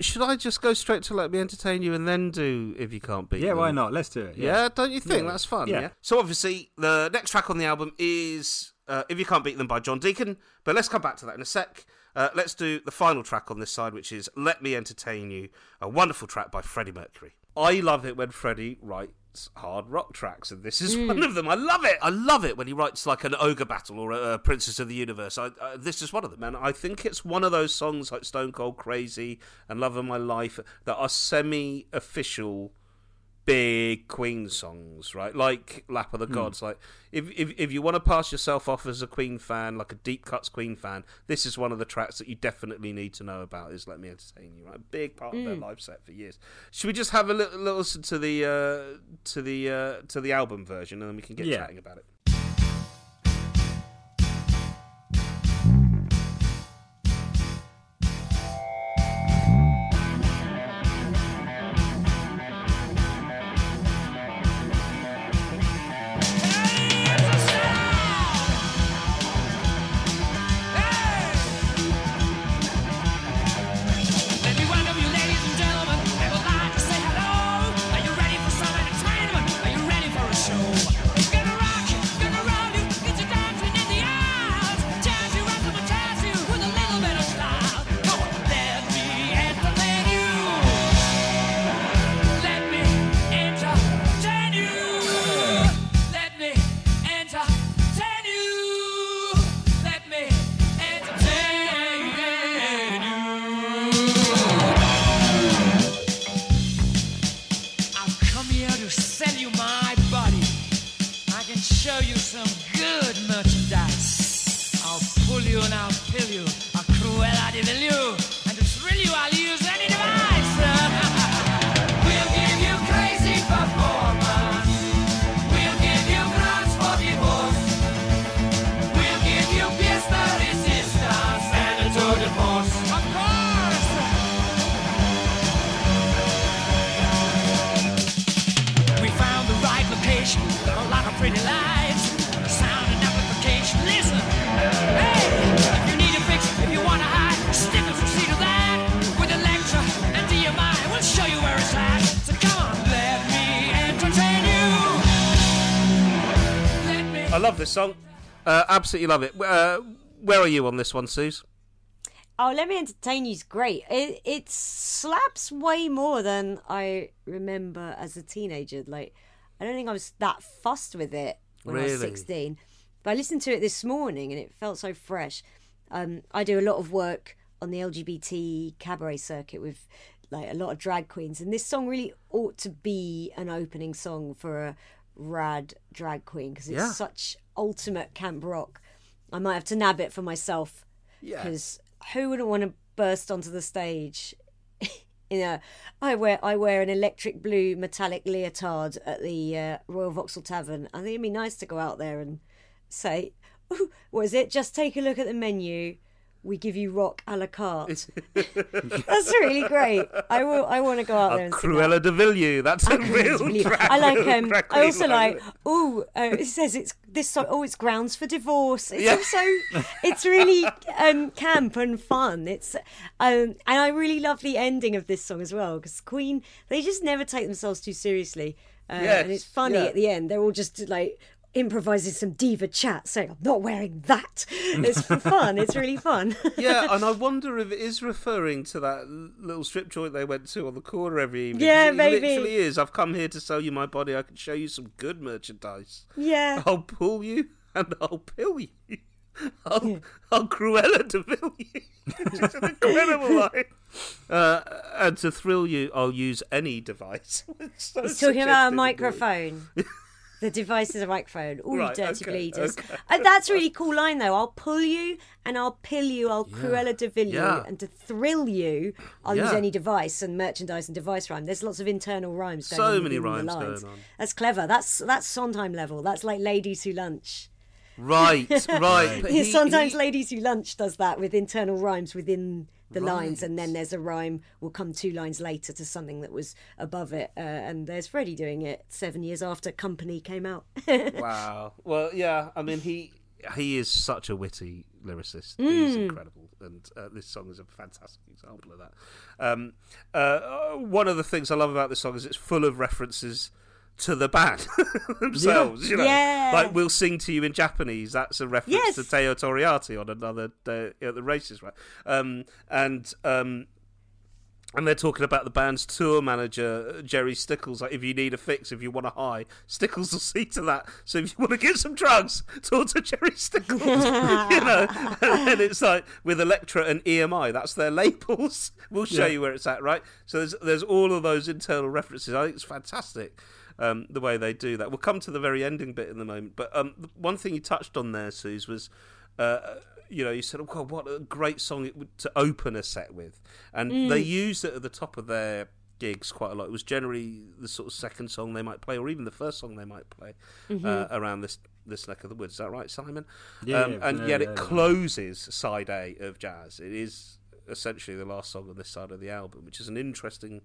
Should I just go straight to let me entertain you and then do if you can't beat Yeah, them? why not? Let's do it. Yeah, don't you think Yeah. that's fun? Yeah. Yeah. So obviously, the next track on the album is uh, "If You Can't Beat Them" by John Deacon. But let's come back to that in a sec. Uh, let's do the final track on this side, which is "Let Me Entertain You," a wonderful track by Freddie Mercury. I love it when Freddie writes hard rock tracks, and this is one of them. I love it. I love it when he writes like an ogre battle or a, a Princess of the Universe. I, uh, this is one of them, and I think it's one of those songs like Stone Cold Crazy and Love of My Life that are semi-official big Queen songs, right? Like Lap of the Gods. Like if if if you want to pass yourself off as a Queen fan, like a deep cuts Queen fan, this is one of the tracks that you definitely need to know about. Is Let Me Entertain You, right? A big part of their live set for years. Should we just have a little, little listen to the uh, to the uh, to the album version, and then we can get Yeah. chatting about it. This song. Uh, absolutely love it. Uh, where are you on this one, Sooz? Oh, Let Me Entertain You's great. It it slaps way more than I remember as a teenager. Like, I don't think I was that fussed with it when I was 16. But I listened to it this morning and it felt so fresh. Um, I do a lot of work on the LGBT cabaret circuit with like a lot of drag queens, and this song really ought to be an opening song for a rad drag queen because it's Yeah. such ultimate camp rock. I might have to nab it for myself Yeah. because who wouldn't want to burst onto the stage in a I wear I wear an electric blue metallic leotard at the uh, Royal Vauxhall Tavern. I think it'd be nice to go out there and say, is it? Just take a look at the menu. We give you rock a la carte." That's really great. I will. I want to go out there Uh, and Cruella de Vil That's a real Brilliant. drag I like um. I also line. like. Oh, uh, it says it's this song. Oh, it's grounds for divorce. It's Yeah. also. It's really um camp and fun. It's um and I really love the ending of this song as well because Queen they just never take themselves too seriously. Uh, Yes, and it's funny yeah. at the end. They're all just like improvising some diva chat, saying, "I'm not wearing that." It's for fun. It's really fun. yeah, and I wonder if it is referring to that little strip joint they went to on the corner every evening. Yeah, maybe. it maybe. literally is. I've come here to sell you my body. I can show you some good merchandise. yeah. I'll pull you and I'll pill you. I'll, I'll Cruella de Vil you. It's an incredible line. Uh, and to thrill you, I'll use any device. So He's talking about a microphone. The device is a microphone. Ooh, Right, dirty okay, bleeders. okay. Uh, that's a really cool line, though. I'll pull you and I'll pill you. I'll Cruella de Vil you. Yeah. And to thrill you, I'll use any device and merchandise and device rhyme. There's lots of internal rhymes going So on many rhymes the lines. going on. That's clever. That's that's Sondheim level. That's like Ladies Who Lunch. Right, right. Yeah, he- Sometimes he- Ladies Who Lunch does that with internal rhymes within the lines, and then there's a rhyme will come two lines later to something that was above it. Uh, and there's Freddie doing it seven years after Company came out. Wow. Well, yeah. I mean, he he is such a witty lyricist. He's Mm. incredible, and uh, this song is a fantastic example of that. Um, uh, one of the things I love about this song is it's full of references to the band themselves. You know, Yeah. like we'll sing to you in Japanese. That's a reference Yes. to Teo Torriatte on another day at the races, right? Um, and um, and they're talking about the band's tour manager, Gerry Stickells. Like, if you need a fix, if you want a high, Stickells will see to that. So if you want to get some drugs, talk to Gerry Stickells. you know, and then it's like with Elektra and EMI, that's their labels. We'll show Yeah. you where it's at, right? So there's there's all of those internal references. I think it's fantastic. Um, the way they do that. We'll come to the very ending bit in a moment. But um, one thing you touched on there, Sooz, was uh, you know, you said, "Oh God, what a great song it would to open a set with," and they used it at the top of their gigs quite a lot. It was generally the sort of second song they might play, or even the first song they might play uh, around this this neck of the woods. Is that right, Simon? Yeah, um, and yeah, yet yeah, it yeah. closes side A of Jazz. It is essentially the last song on this side of the album, which is an interesting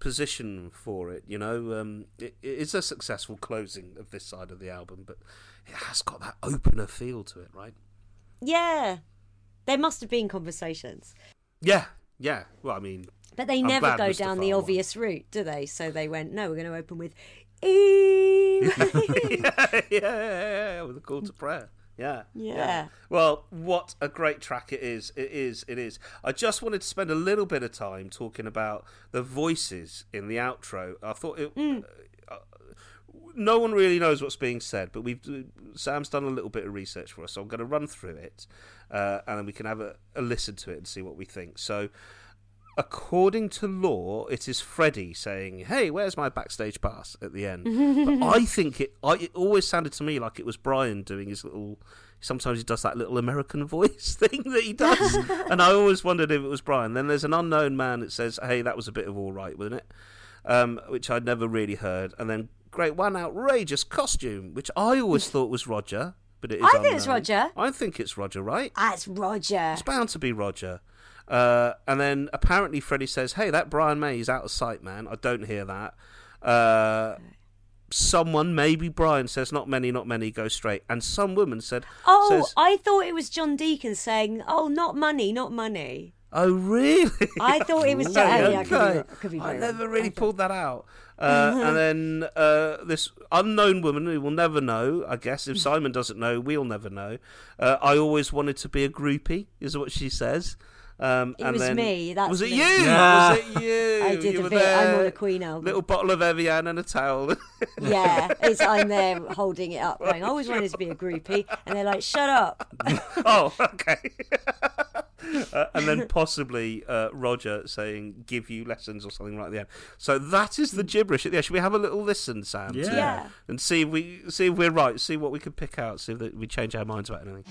position for it. You know, um, it, it is a successful closing of this side of the album, but it has got that opener feel to it, right? Yeah. There must have been conversations. Yeah, yeah. Well, I mean, But they I'm never go down the won. obvious route, do they? So they went, no, we're going to open with yeah, yeah, yeah, yeah, with a call to prayer. Yeah, Yeah. Well, what a great track it is! It is. It is. I just wanted to spend a little bit of time talking about the voices in the outro. I thought it. Uh, no one really knows what's being said, but we've Sam's done a little bit of research for us, so I'm going to run through it, uh, and then we can have a, a listen to it and see what we think. So, according to lore, it is Freddie saying, "Hey, where's my backstage pass?" at the end. but I think it. I, it always sounded to me like it was Brian doing his little. Sometimes he does that little American voice thing that he does, and I always wondered if it was Brian. Then there's an unknown man that says, "Hey, that was a bit of all right, wasn't it?" Um, which I'd never really heard, and then great one outrageous costume, which I always thought was Roger, but it is. I think it's. Roger. I think it's Roger, right? That's Roger. It's bound to be Roger. Uh, and then apparently Freddie says, "Hey, that Brian May is out of sight, man. I don't hear that." Uh, someone, maybe Brian, says, "Not many, not many, go straight." And some woman said, Oh, says, I thought it was John Deacon saying, "Oh, not money, not money." "Oh, really?" I thought it was Okay, John. Yeah, I could be could be I never really I pulled that out. Uh, and then uh, this unknown woman who will never know, I guess, if Simon doesn't know, we'll never know. Uh, I always wanted to be a groupie, is what she says. Um, It and was then, me, that's was it me. you? Yeah. Was it you? I did You a were bit. I'm there. on a Queen album. Little bottle of Evian and a towel. Yeah, it's I'm there holding it up, going. I always wanted to be a groupie, and they're like, "Shut up." oh, okay. uh, and then possibly uh, Roger saying "give you lessons" or something like that. So that is the gibberish. Yeah, should we have a little listen, Sam? Yeah. Yeah. And see if we see if we're right. See what we can pick out. See if we change our minds about anything.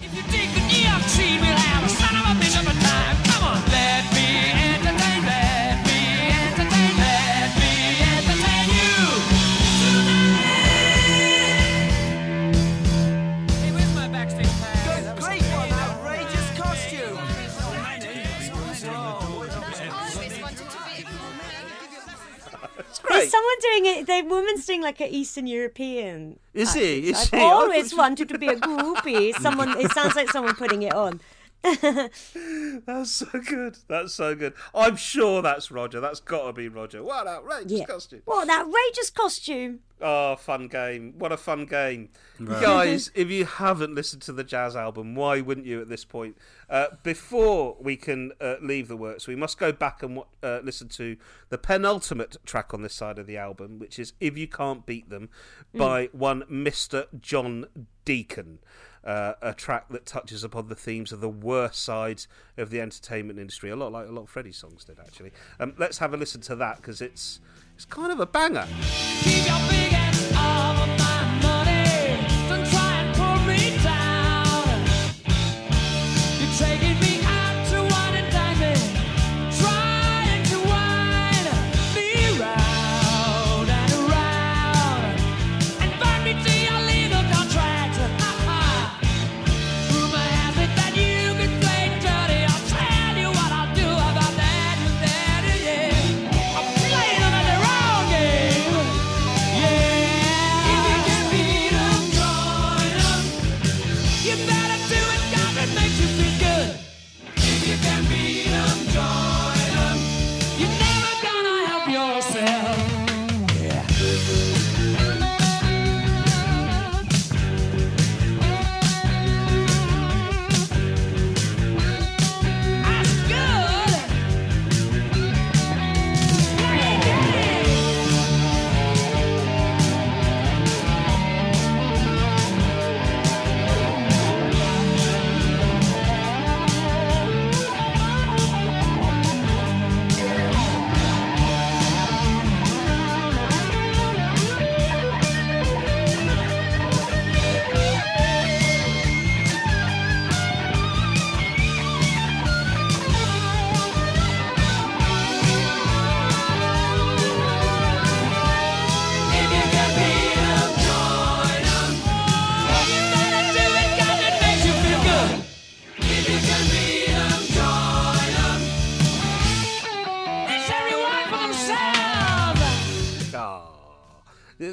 There's someone doing it. The woman's doing like an Eastern European. Is he? Is I've she? always wanted to be a groupie. Someone. It sounds like someone putting it on. That's so good. That's so good. I'm sure that's Roger. That's got to be Roger. What an outrageous Yeah. costume. What an outrageous costume! Oh, fun game. What a fun game. Guys, if you haven't listened to the Jazz album, why wouldn't you at this point? Uh, before we can uh, leave the works, we must go back and uh, listen to the penultimate track on this side of the album, which is If You Can't Beat Them by one Mr. John Deacon. Uh, a track that touches upon the themes of the worst sides of the entertainment industry, a lot like a lot of Freddie's songs did, actually. Um, let's have a listen to that because it's it's kind of a banger.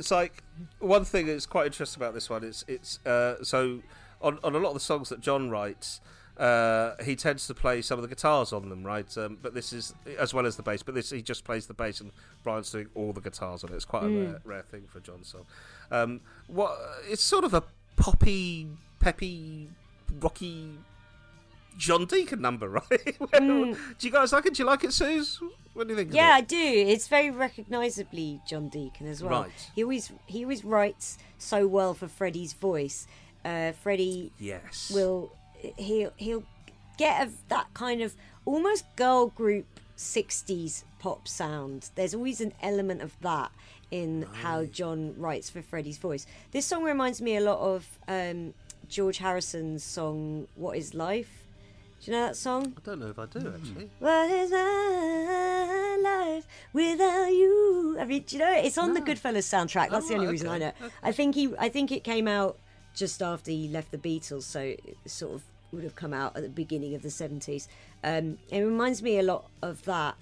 It's like one thing that's quite interesting about this one. is it's uh, so on on a lot of the songs that John writes. Uh, he tends to play some of the guitars on them, right? Um, but this is as well as the bass. But this he just plays the bass, and Brian's doing all the guitars on it. It's quite a rare, rare thing for John's song. Um, what it's sort of a poppy, peppy, rocky John Deacon number, right? Do you guys like it? Do you like it, Sooz? What do you think? Yeah, I do. It's very recognisably John Deacon as well. Right. He always he always writes so well for Freddie's voice. Uh, Freddie yes. will he'll he'll get a, that kind of almost girl group 60s pop sound there's always an element of that in how john writes for freddie's voice this song reminds me a lot of um, george harrison's song what is life do you know that song I don't know if I do actually. what is my life without you? I mean, do you know it? it's on the Goodfellas soundtrack. That's the Oh, only reason I okay, know. I think he, I think it came out just after he left the Beatles, so it sort of would have come out at the beginning of the seventies. Um, it reminds me a lot of that,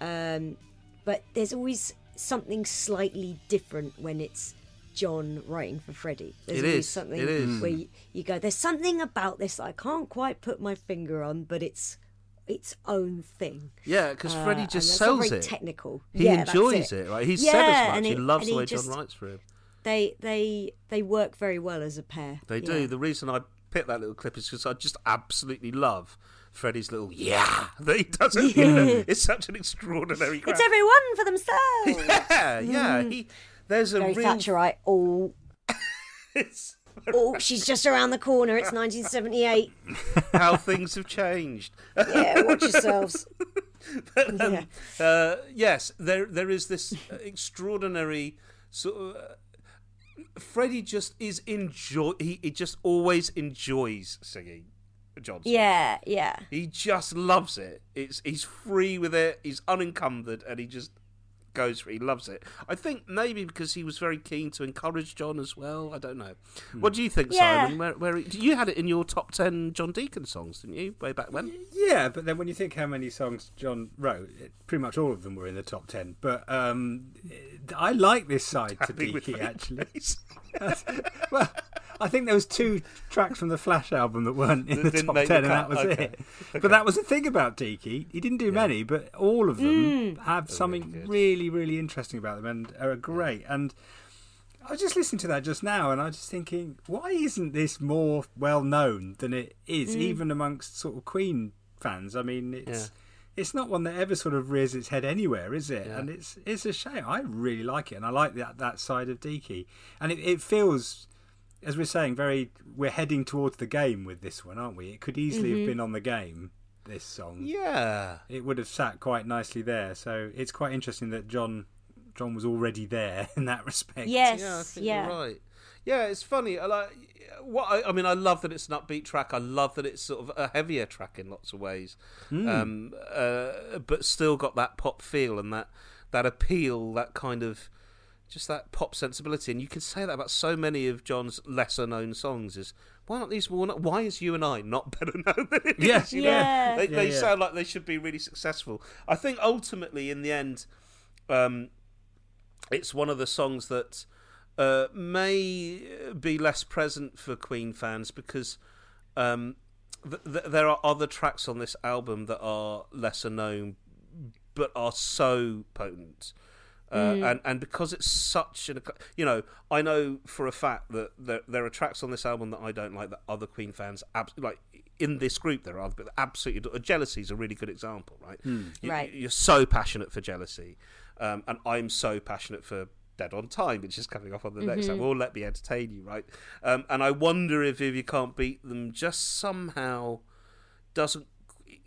um, but there's always something slightly different when it's John writing for Freddie. There's It always is, something it is. where you, you go, "There's something about this that I can't quite put my finger on, but it's." Its own thing. Yeah, because Uh, Freddie just sells very it. Technical. He Yeah, enjoys it. right? He's said Yeah, as much. he it- loves and the way just- John writes for him. They they they work very well as a pair. They Yeah. do. The reason I picked that little clip is because I just absolutely love Freddie's little yeah that he does. It. Yeah. It's such an extraordinary. Crap. It's everyone for themselves. yeah, yeah. He there's a very real. Thatcherite. Oh, oh, she's just around the corner. It's 1978. how things have changed. Yeah, watch yourselves. Yeah. Uh, yes, there there is this extraordinary sort of. Uh, Freddie just is enjoy. He, he just always enjoys singing. Johnson. Yeah, yeah. He just loves it. It's he's free with it. He's unencumbered, and he just goes for. He loves it. I think maybe because he was very keen to encourage John as well. I don't know. What do you think, Yeah. Simon? Where, where you had it in your top ten John Deacon songs, didn't you? Way back when. Yeah, but then when you think how many songs John wrote, it, pretty much all of them were in the top ten. But um, I like this side to Happy with Deaky actually. well, I think there was two tracks from the Flash album that weren't in That the top make the ten, and that was okay. it. But that was the thing about Deaky. He didn't do many, but all of them hmm. have something good. really, really interesting about them and are great. And I was just listening to that just now, and I was just thinking, why isn't this more well known than it is, hmm. even amongst sort of Queen fans? I mean, it's. It's not one that ever sort of rears its head anywhere, is it? Yeah. And it's it's a shame. I really like it, and I like that that side of Deaky, and it, it feels as we're saying, very we're heading towards the game with this one, aren't we? It could easily have been on the game. This song, Yeah. it would have sat quite nicely there. So it's quite interesting that John John was already there in that respect. Yes, Yeah, I think yeah. you're right. Yeah, it's funny. I like what I, I mean. I love that it's an upbeat track. I love that it's sort of a heavier track in lots of ways, um, uh, but still got that pop feel and that that appeal, that kind of just that pop sensibility. And you can say that about so many of John's lesser known songs. Is why aren't these more? Why is you and I not better known than it is? Yes. you know? Yeah. They, Yeah, they yeah. sound like they should be really successful. I think ultimately, in the end, um, it's one of the songs that uh, may be less present for Queen fans because um, th- th- there are other tracks on this album that are lesser known but are so potent. Uh, and and because it's such an you know I know for a fact that there, there are tracks on this album that I don't like that other Queen fans abs- like in this group there are but absolutely jealousy is a really good example right You- Right. you're so passionate for jealousy um, and I'm so passionate for Dead on Time, which is coming off on the next album. All let me entertain you, right? Um, and I wonder if if you can't beat them, just somehow doesn't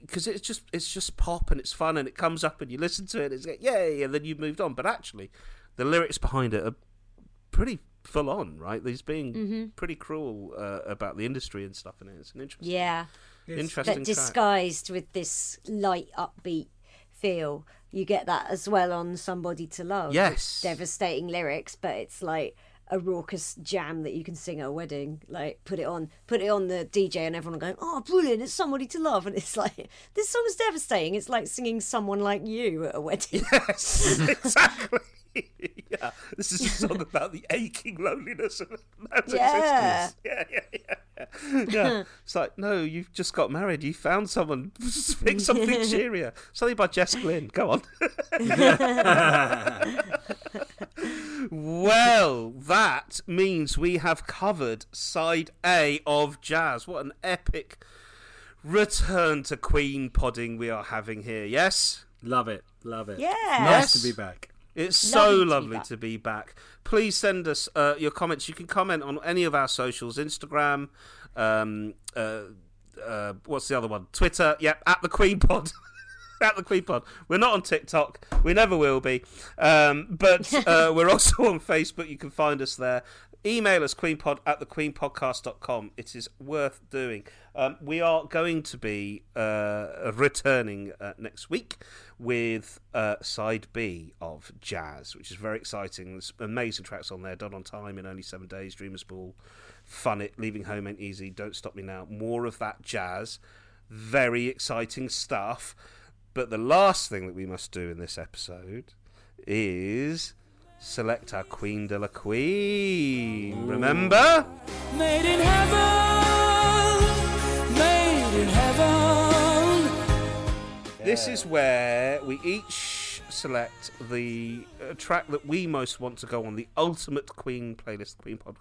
because it's just it's just pop and it's fun and it comes up and you listen to it and it's like yay and then you've moved on. But actually, the lyrics behind it are pretty full on, right? He's being pretty cruel uh, about the industry and stuff, and it's an interesting, Yeah. interesting But track. disguised with this light, upbeat feel. You get that as well on Somebody to Love. Yes. Devastating lyrics, but it's like a raucous jam that you can sing at a wedding. Like put it on, put it on the DJ, and everyone going, "Oh, brilliant! It's somebody to love." And it's like this song is devastating. It's like singing "Someone Like You" at a wedding. Yes, exactly. Yeah, this is a song about the aching loneliness of man's Yeah. existence. Yeah, yeah, yeah, yeah. yeah. It's like, no, you've just got married. You found someone. Pick something cheerier. Something by Jess Glynne. Go on. Well, that means we have covered side A of Jazz. What an epic return to Queen podding we are having here. Yes? Love it, love it. Yeah. nice Yes. to be back. It's so Lovely to be lovely back. to be back. Please send us uh, your comments. You can comment on any of our socials Instagram, um, uh, uh, what's the other one? Twitter. Yep, at the Queen Pod. at the Queen Pod. We're not on TikTok. We never will be. Um, but uh, we're also on Facebook. You can find us there. Email us queenpod at thequeenpodcast.com. It is worth doing. Um, we are going to be uh, returning uh, next week with uh, side B of Jazz, which is very exciting. There's amazing tracks on there, done on time in only seven days. Dreamers Ball, Fun It, Leaving Home Ain't Easy, Don't Stop Me Now. More of that jazz. Very exciting stuff. But the last thing that we must do in this episode is select our Queen de la Queen. Remember? Made in heaven, made in heaven. This is where we each select the uh, track that we most want to go on the ultimate Queen playlist, Queen Pod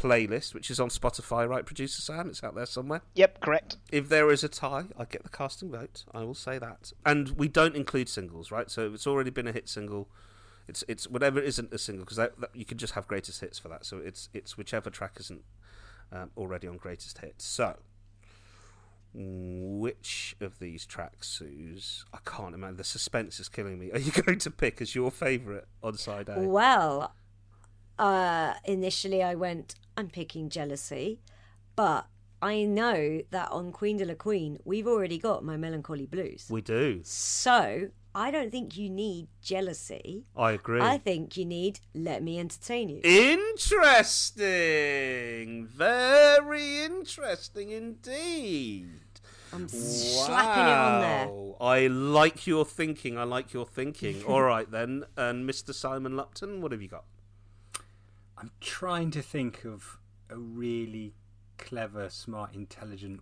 playlist, which is on Spotify, right, producer Sam? It's out there somewhere. Yep, correct. If there is a tie, I get the casting vote. I will say that. And we don't include singles, right? So if it's already been a hit single. It's it's whatever isn't a single because that, that, you can just have greatest hits for that. So it's it's whichever track isn't um, already on greatest hits. So which of these tracks, Sooz? I can't imagine. The suspense is killing me. Are you going to pick as your favourite on side A? Well, uh, initially I went, I'm picking jealousy, but I know that on Queen de la Queen we've already got my melancholy blues. We do. So I don't think you need jealousy. I agree. I think you need let me entertain you. Interesting. Very interesting indeed. I'm slapping it on there. Wow. I like your thinking. I like your thinking. All right then. And Mr. Simon Lupton, what have you got? I'm trying to think of a really clever, smart, intelligent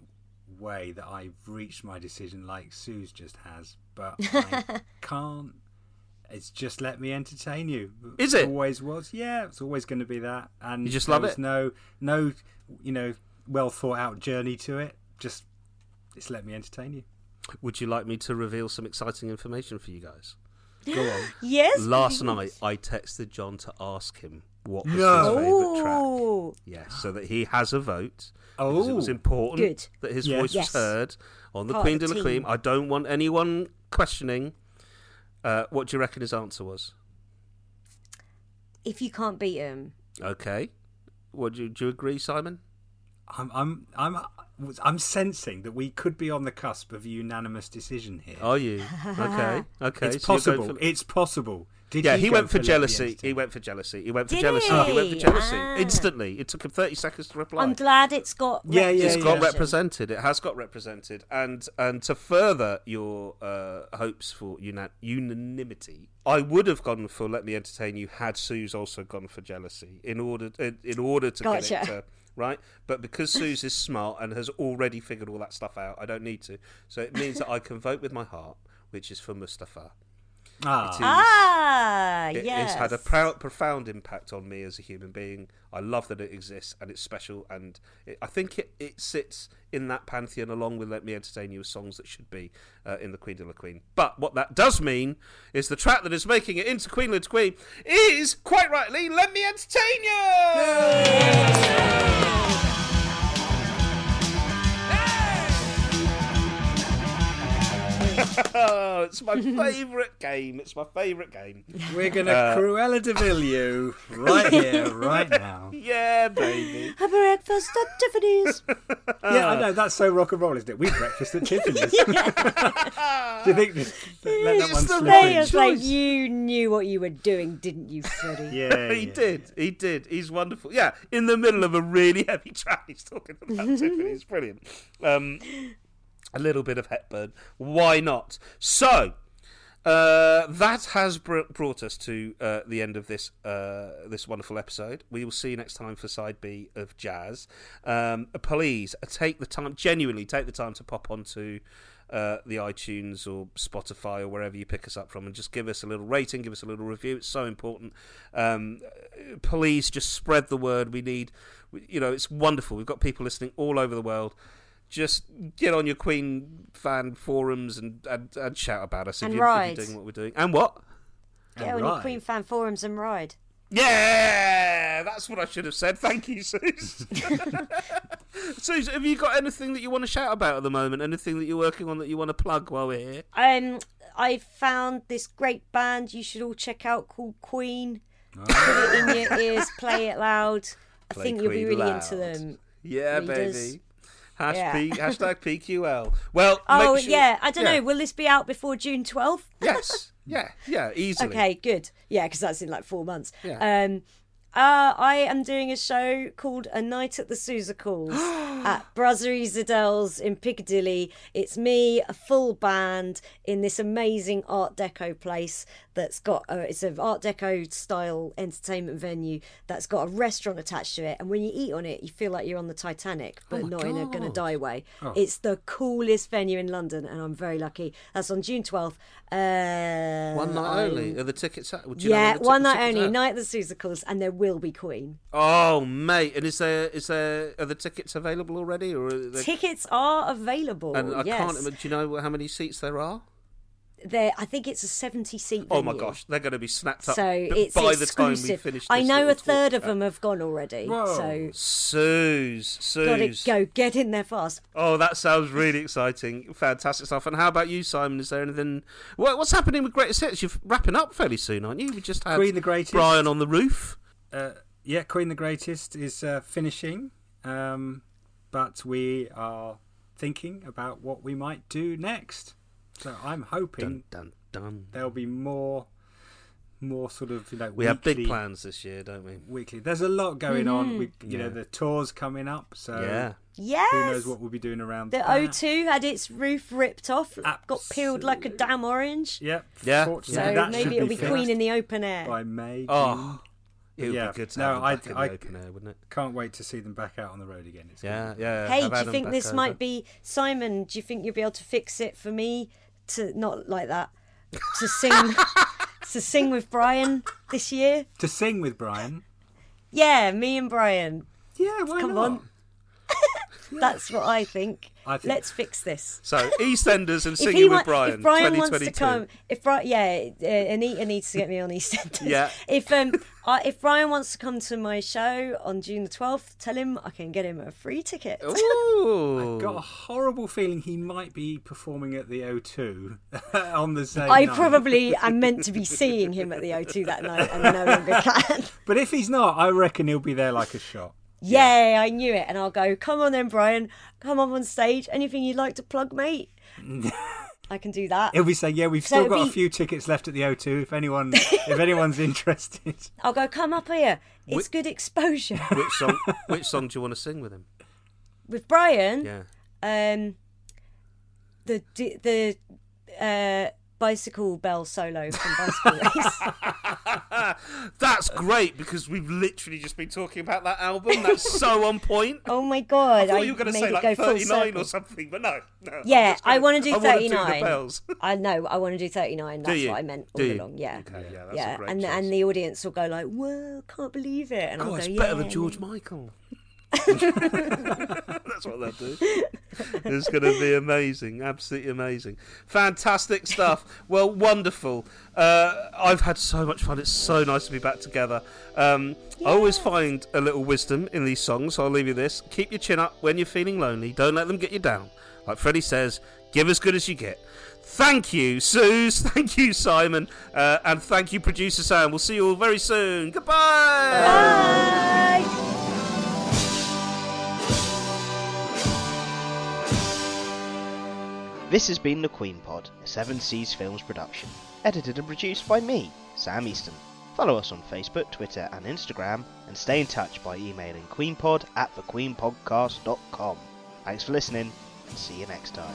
way that I've reached my decision like Sooz just has, but I can't. It's just let me entertain you. Is it? Always was. Yeah, it's always going to be that. And You just love was it? No, no, you know, well thought out journey to it. Just, just let me entertain you. Would you like me to reveal some exciting information for you guys? Go on. Yes. Last please. night, I texted John to ask him what was No. his favourite track. Oh, Yes, so that he has a vote. Because it was Oh. important Good. that his Yes. voice Yes. was heard on the Part Queen of de the la Queen. I don't want anyone questioning. Uh, what do you reckon his answer was? if you can't beat him, Okay. What do you, do you agree, Simon? I'm, I'm, I'm, I'm sensing that we could be on the cusp of a unanimous decision here. Are you? Okay. Okay. it's so possible. for- It's possible. Did yeah, he, he went for Let jealousy. He went for jealousy. He went for Did jealousy. He went for jealousy Ah. instantly. It took him thirty seconds to reply. I'm glad it's got. Yeah, yeah, it's yeah. got represented. It has got represented, and and to further your uh, hopes for una- unanimity, I would have gone for "Let Me Entertain You" had Sooz also gone for "Jealousy" in order in, in order to get it Gotcha. to right. But because Sooz is smart and has already figured all that stuff out, I don't need to. So it means that I can vote with my heart, which is for Mustapha. Ah, It is- Ah, it yes. has had a proud, profound impact on me as a human being. I love that it exists and it's special, and it, I think it, it sits in that pantheon along with "Let Me Entertain You" as songs that should be uh, in the Queen de la Queen. But what that does mean is the track that is making it into Queen de la Queen is quite rightly "Let Me Entertain You." Oh, it's my favourite game. It's my favourite game. we're gonna Uh, Cruella de Vil you right here, right now. Yeah, baby. Have a breakfast at Tiffany's. Yeah, I know that's so rock and roll, isn't it? We breakfast at Tiffany's. Do you think? Let that It's one the slip right. It's like you knew what you were doing, didn't you, Freddie? Yeah, he yeah. did. He did. He's wonderful. Yeah, in the middle of a really heavy track, he's talking about Tiffany. It's brilliant. Um, a little bit of Hepburn. Why not? So, Uh, that has br- brought us to uh, the end of this uh, this wonderful episode. We will see you next time for side B of Jazz. Um, please uh, take the time, genuinely take the time to pop onto uh, the iTunes or Spotify or wherever you pick us up from, and just give us a little rating, give us a little review. It's so important. Um, please just spread the word. We need, you know, it's wonderful. We've got people listening all over the world. Just get on your Queen fan forums and, and, and shout about us And if, you're, if ride. you're doing what we're doing. And what? Get on your Queen fan forums and ride. Yeah, that's what I should have said. Thank you, Sooz. Sooz, have you got anything that you want to shout about at the moment? Anything that you're working on that you want to plug while we're here? Um, I found this great band you should all check out called Queen. Put it in your ears, play it loud. I Play think you'll be really loud. into them. Yeah, Readers. baby. Hash Yeah. P, hashtag PQL. Well, Oh sure- yeah, I don't yeah. know. Will this be out before June twelfth? Yes, yeah, yeah, easily. Okay, good. Yeah, because that's in like four months. Yeah. Um, uh, I am doing a show called A Night at the Susicals at Brasserie Zédel's in Piccadilly. It's me, a full band, in this amazing Art Deco place that's got a, it's an Art Deco style entertainment venue that's got a restaurant attached to it. And when you eat on it, you feel like you're on the Titanic, but not in a gonna die way. It's the coolest venue in London, and I'm very lucky. That's on June 12th. Uh, One night only. Are the tickets you yeah, one night only. Night at the Susicals, and there will be Queen. Oh, mate! And is there is there are the tickets available already, or are they, Tickets are available. and I yes. can't. imagine- Do you know how many seats there are? There, I think it's a seventy-seat. venue. Oh my gosh, they're going to be snapped up. So it's by the time we exclusive. finish. I know a third talk. of them have gone already. Whoa. So Sooz, gotta go, get in there fast. Oh, that sounds really exciting. Fantastic stuff. And how about you, Simon? Is there anything? What, what's happening with Greatest Hits? You're wrapping up fairly soon, aren't you? We just had Queen the Greatest. Brian on the roof. Uh, yeah, Queen the Greatest is uh, finishing, um, but we are thinking about what we might do next. So I'm hoping Dun dun dun. there'll be more, more sort of you know. We have big plans this year, don't we? Weekly. There's a lot going on. We, you Yeah. know, the tours coming up. So yeah. Yes. who knows what we'll be doing around the that. O2 had its roof ripped off, got peeled like a damn orange. Yep. Yeah. Fortunately, So that maybe it'll be, be Queen in the open air. by May. Oh, June. It would Yeah. be good to No, have them I- back in I- the open air, wouldn't it? Can't wait to see them back out on the road again. It's Yeah, gonna yeah. Hey, have do you think this over. might be Simon? Do you think you'll be able to fix it for me to not like that to sing to sing with Brian this year? To sing with Brian. Yeah, me and Brian. Yeah, why Come not? on. That's what I think. I think- Let's fix this. So EastEnders and If singing he with Brian. if Brian wants to come, if Brian, yeah, uh, Anita needs to get me on EastEnders. Yeah. If um, I, if Brian wants to come to my show on June the twelfth, tell him I can get him a free ticket. Ooh. I've got a horrible feeling he might be performing at the O2 on the same I night. probably am meant to be seeing him at the O2 that night and no longer can. But if he's not, I reckon he'll be there like a shot. Yeah, I knew it. And I'll go, come on then, Brian. Come on on stage. Anything you'd like to plug, mate? I can do that. He'll be saying, "Yeah, we've So still got be- a few tickets left at the O2. If anyone, if anyone's interested." I'll go, come up here. It's good exposure. Which song? Which song do you want to sing with him? With Brian, Yeah. um, the the uh, bicycle bell solo from Bicycle Race. That's great because we've literally just been talking about that album. That's so on point. Oh my god! I thought you were going to say like 39 or something, but no. no Yeah, gonna- I want to do I wanna the bells. I know. I want to do thirty nine. That's you? what I meant Do all you? along. Yeah. Okay, yeah, yeah. great and choice. and the audience will go like, "Whoa, can't believe it!" And I'll God, go, it's "Yeah." better than George Michael. That's what they'll do. It's going to be amazing, absolutely amazing, fantastic stuff. Well, wonderful. Uh, I've had so much fun. It's so nice to be back together. Um, I always find a little wisdom in these songs. So I'll leave you this: keep your chin up when you're feeling lonely. Don't let them get you down. Like Freddie says, give as good as you get. Thank you, Sooz. Thank you, Simon. Uh, and thank you, producer Sam. We'll see you all very soon. Goodbye. Bye. This has been The Queen Pod, a Seven Seas Films production. Edited and produced by me, Sam Easton. Follow us on Facebook, Twitter, and Instagram, and stay in touch by emailing queenpod at thequeenpodcast.com. Thanks for listening, and see you next time.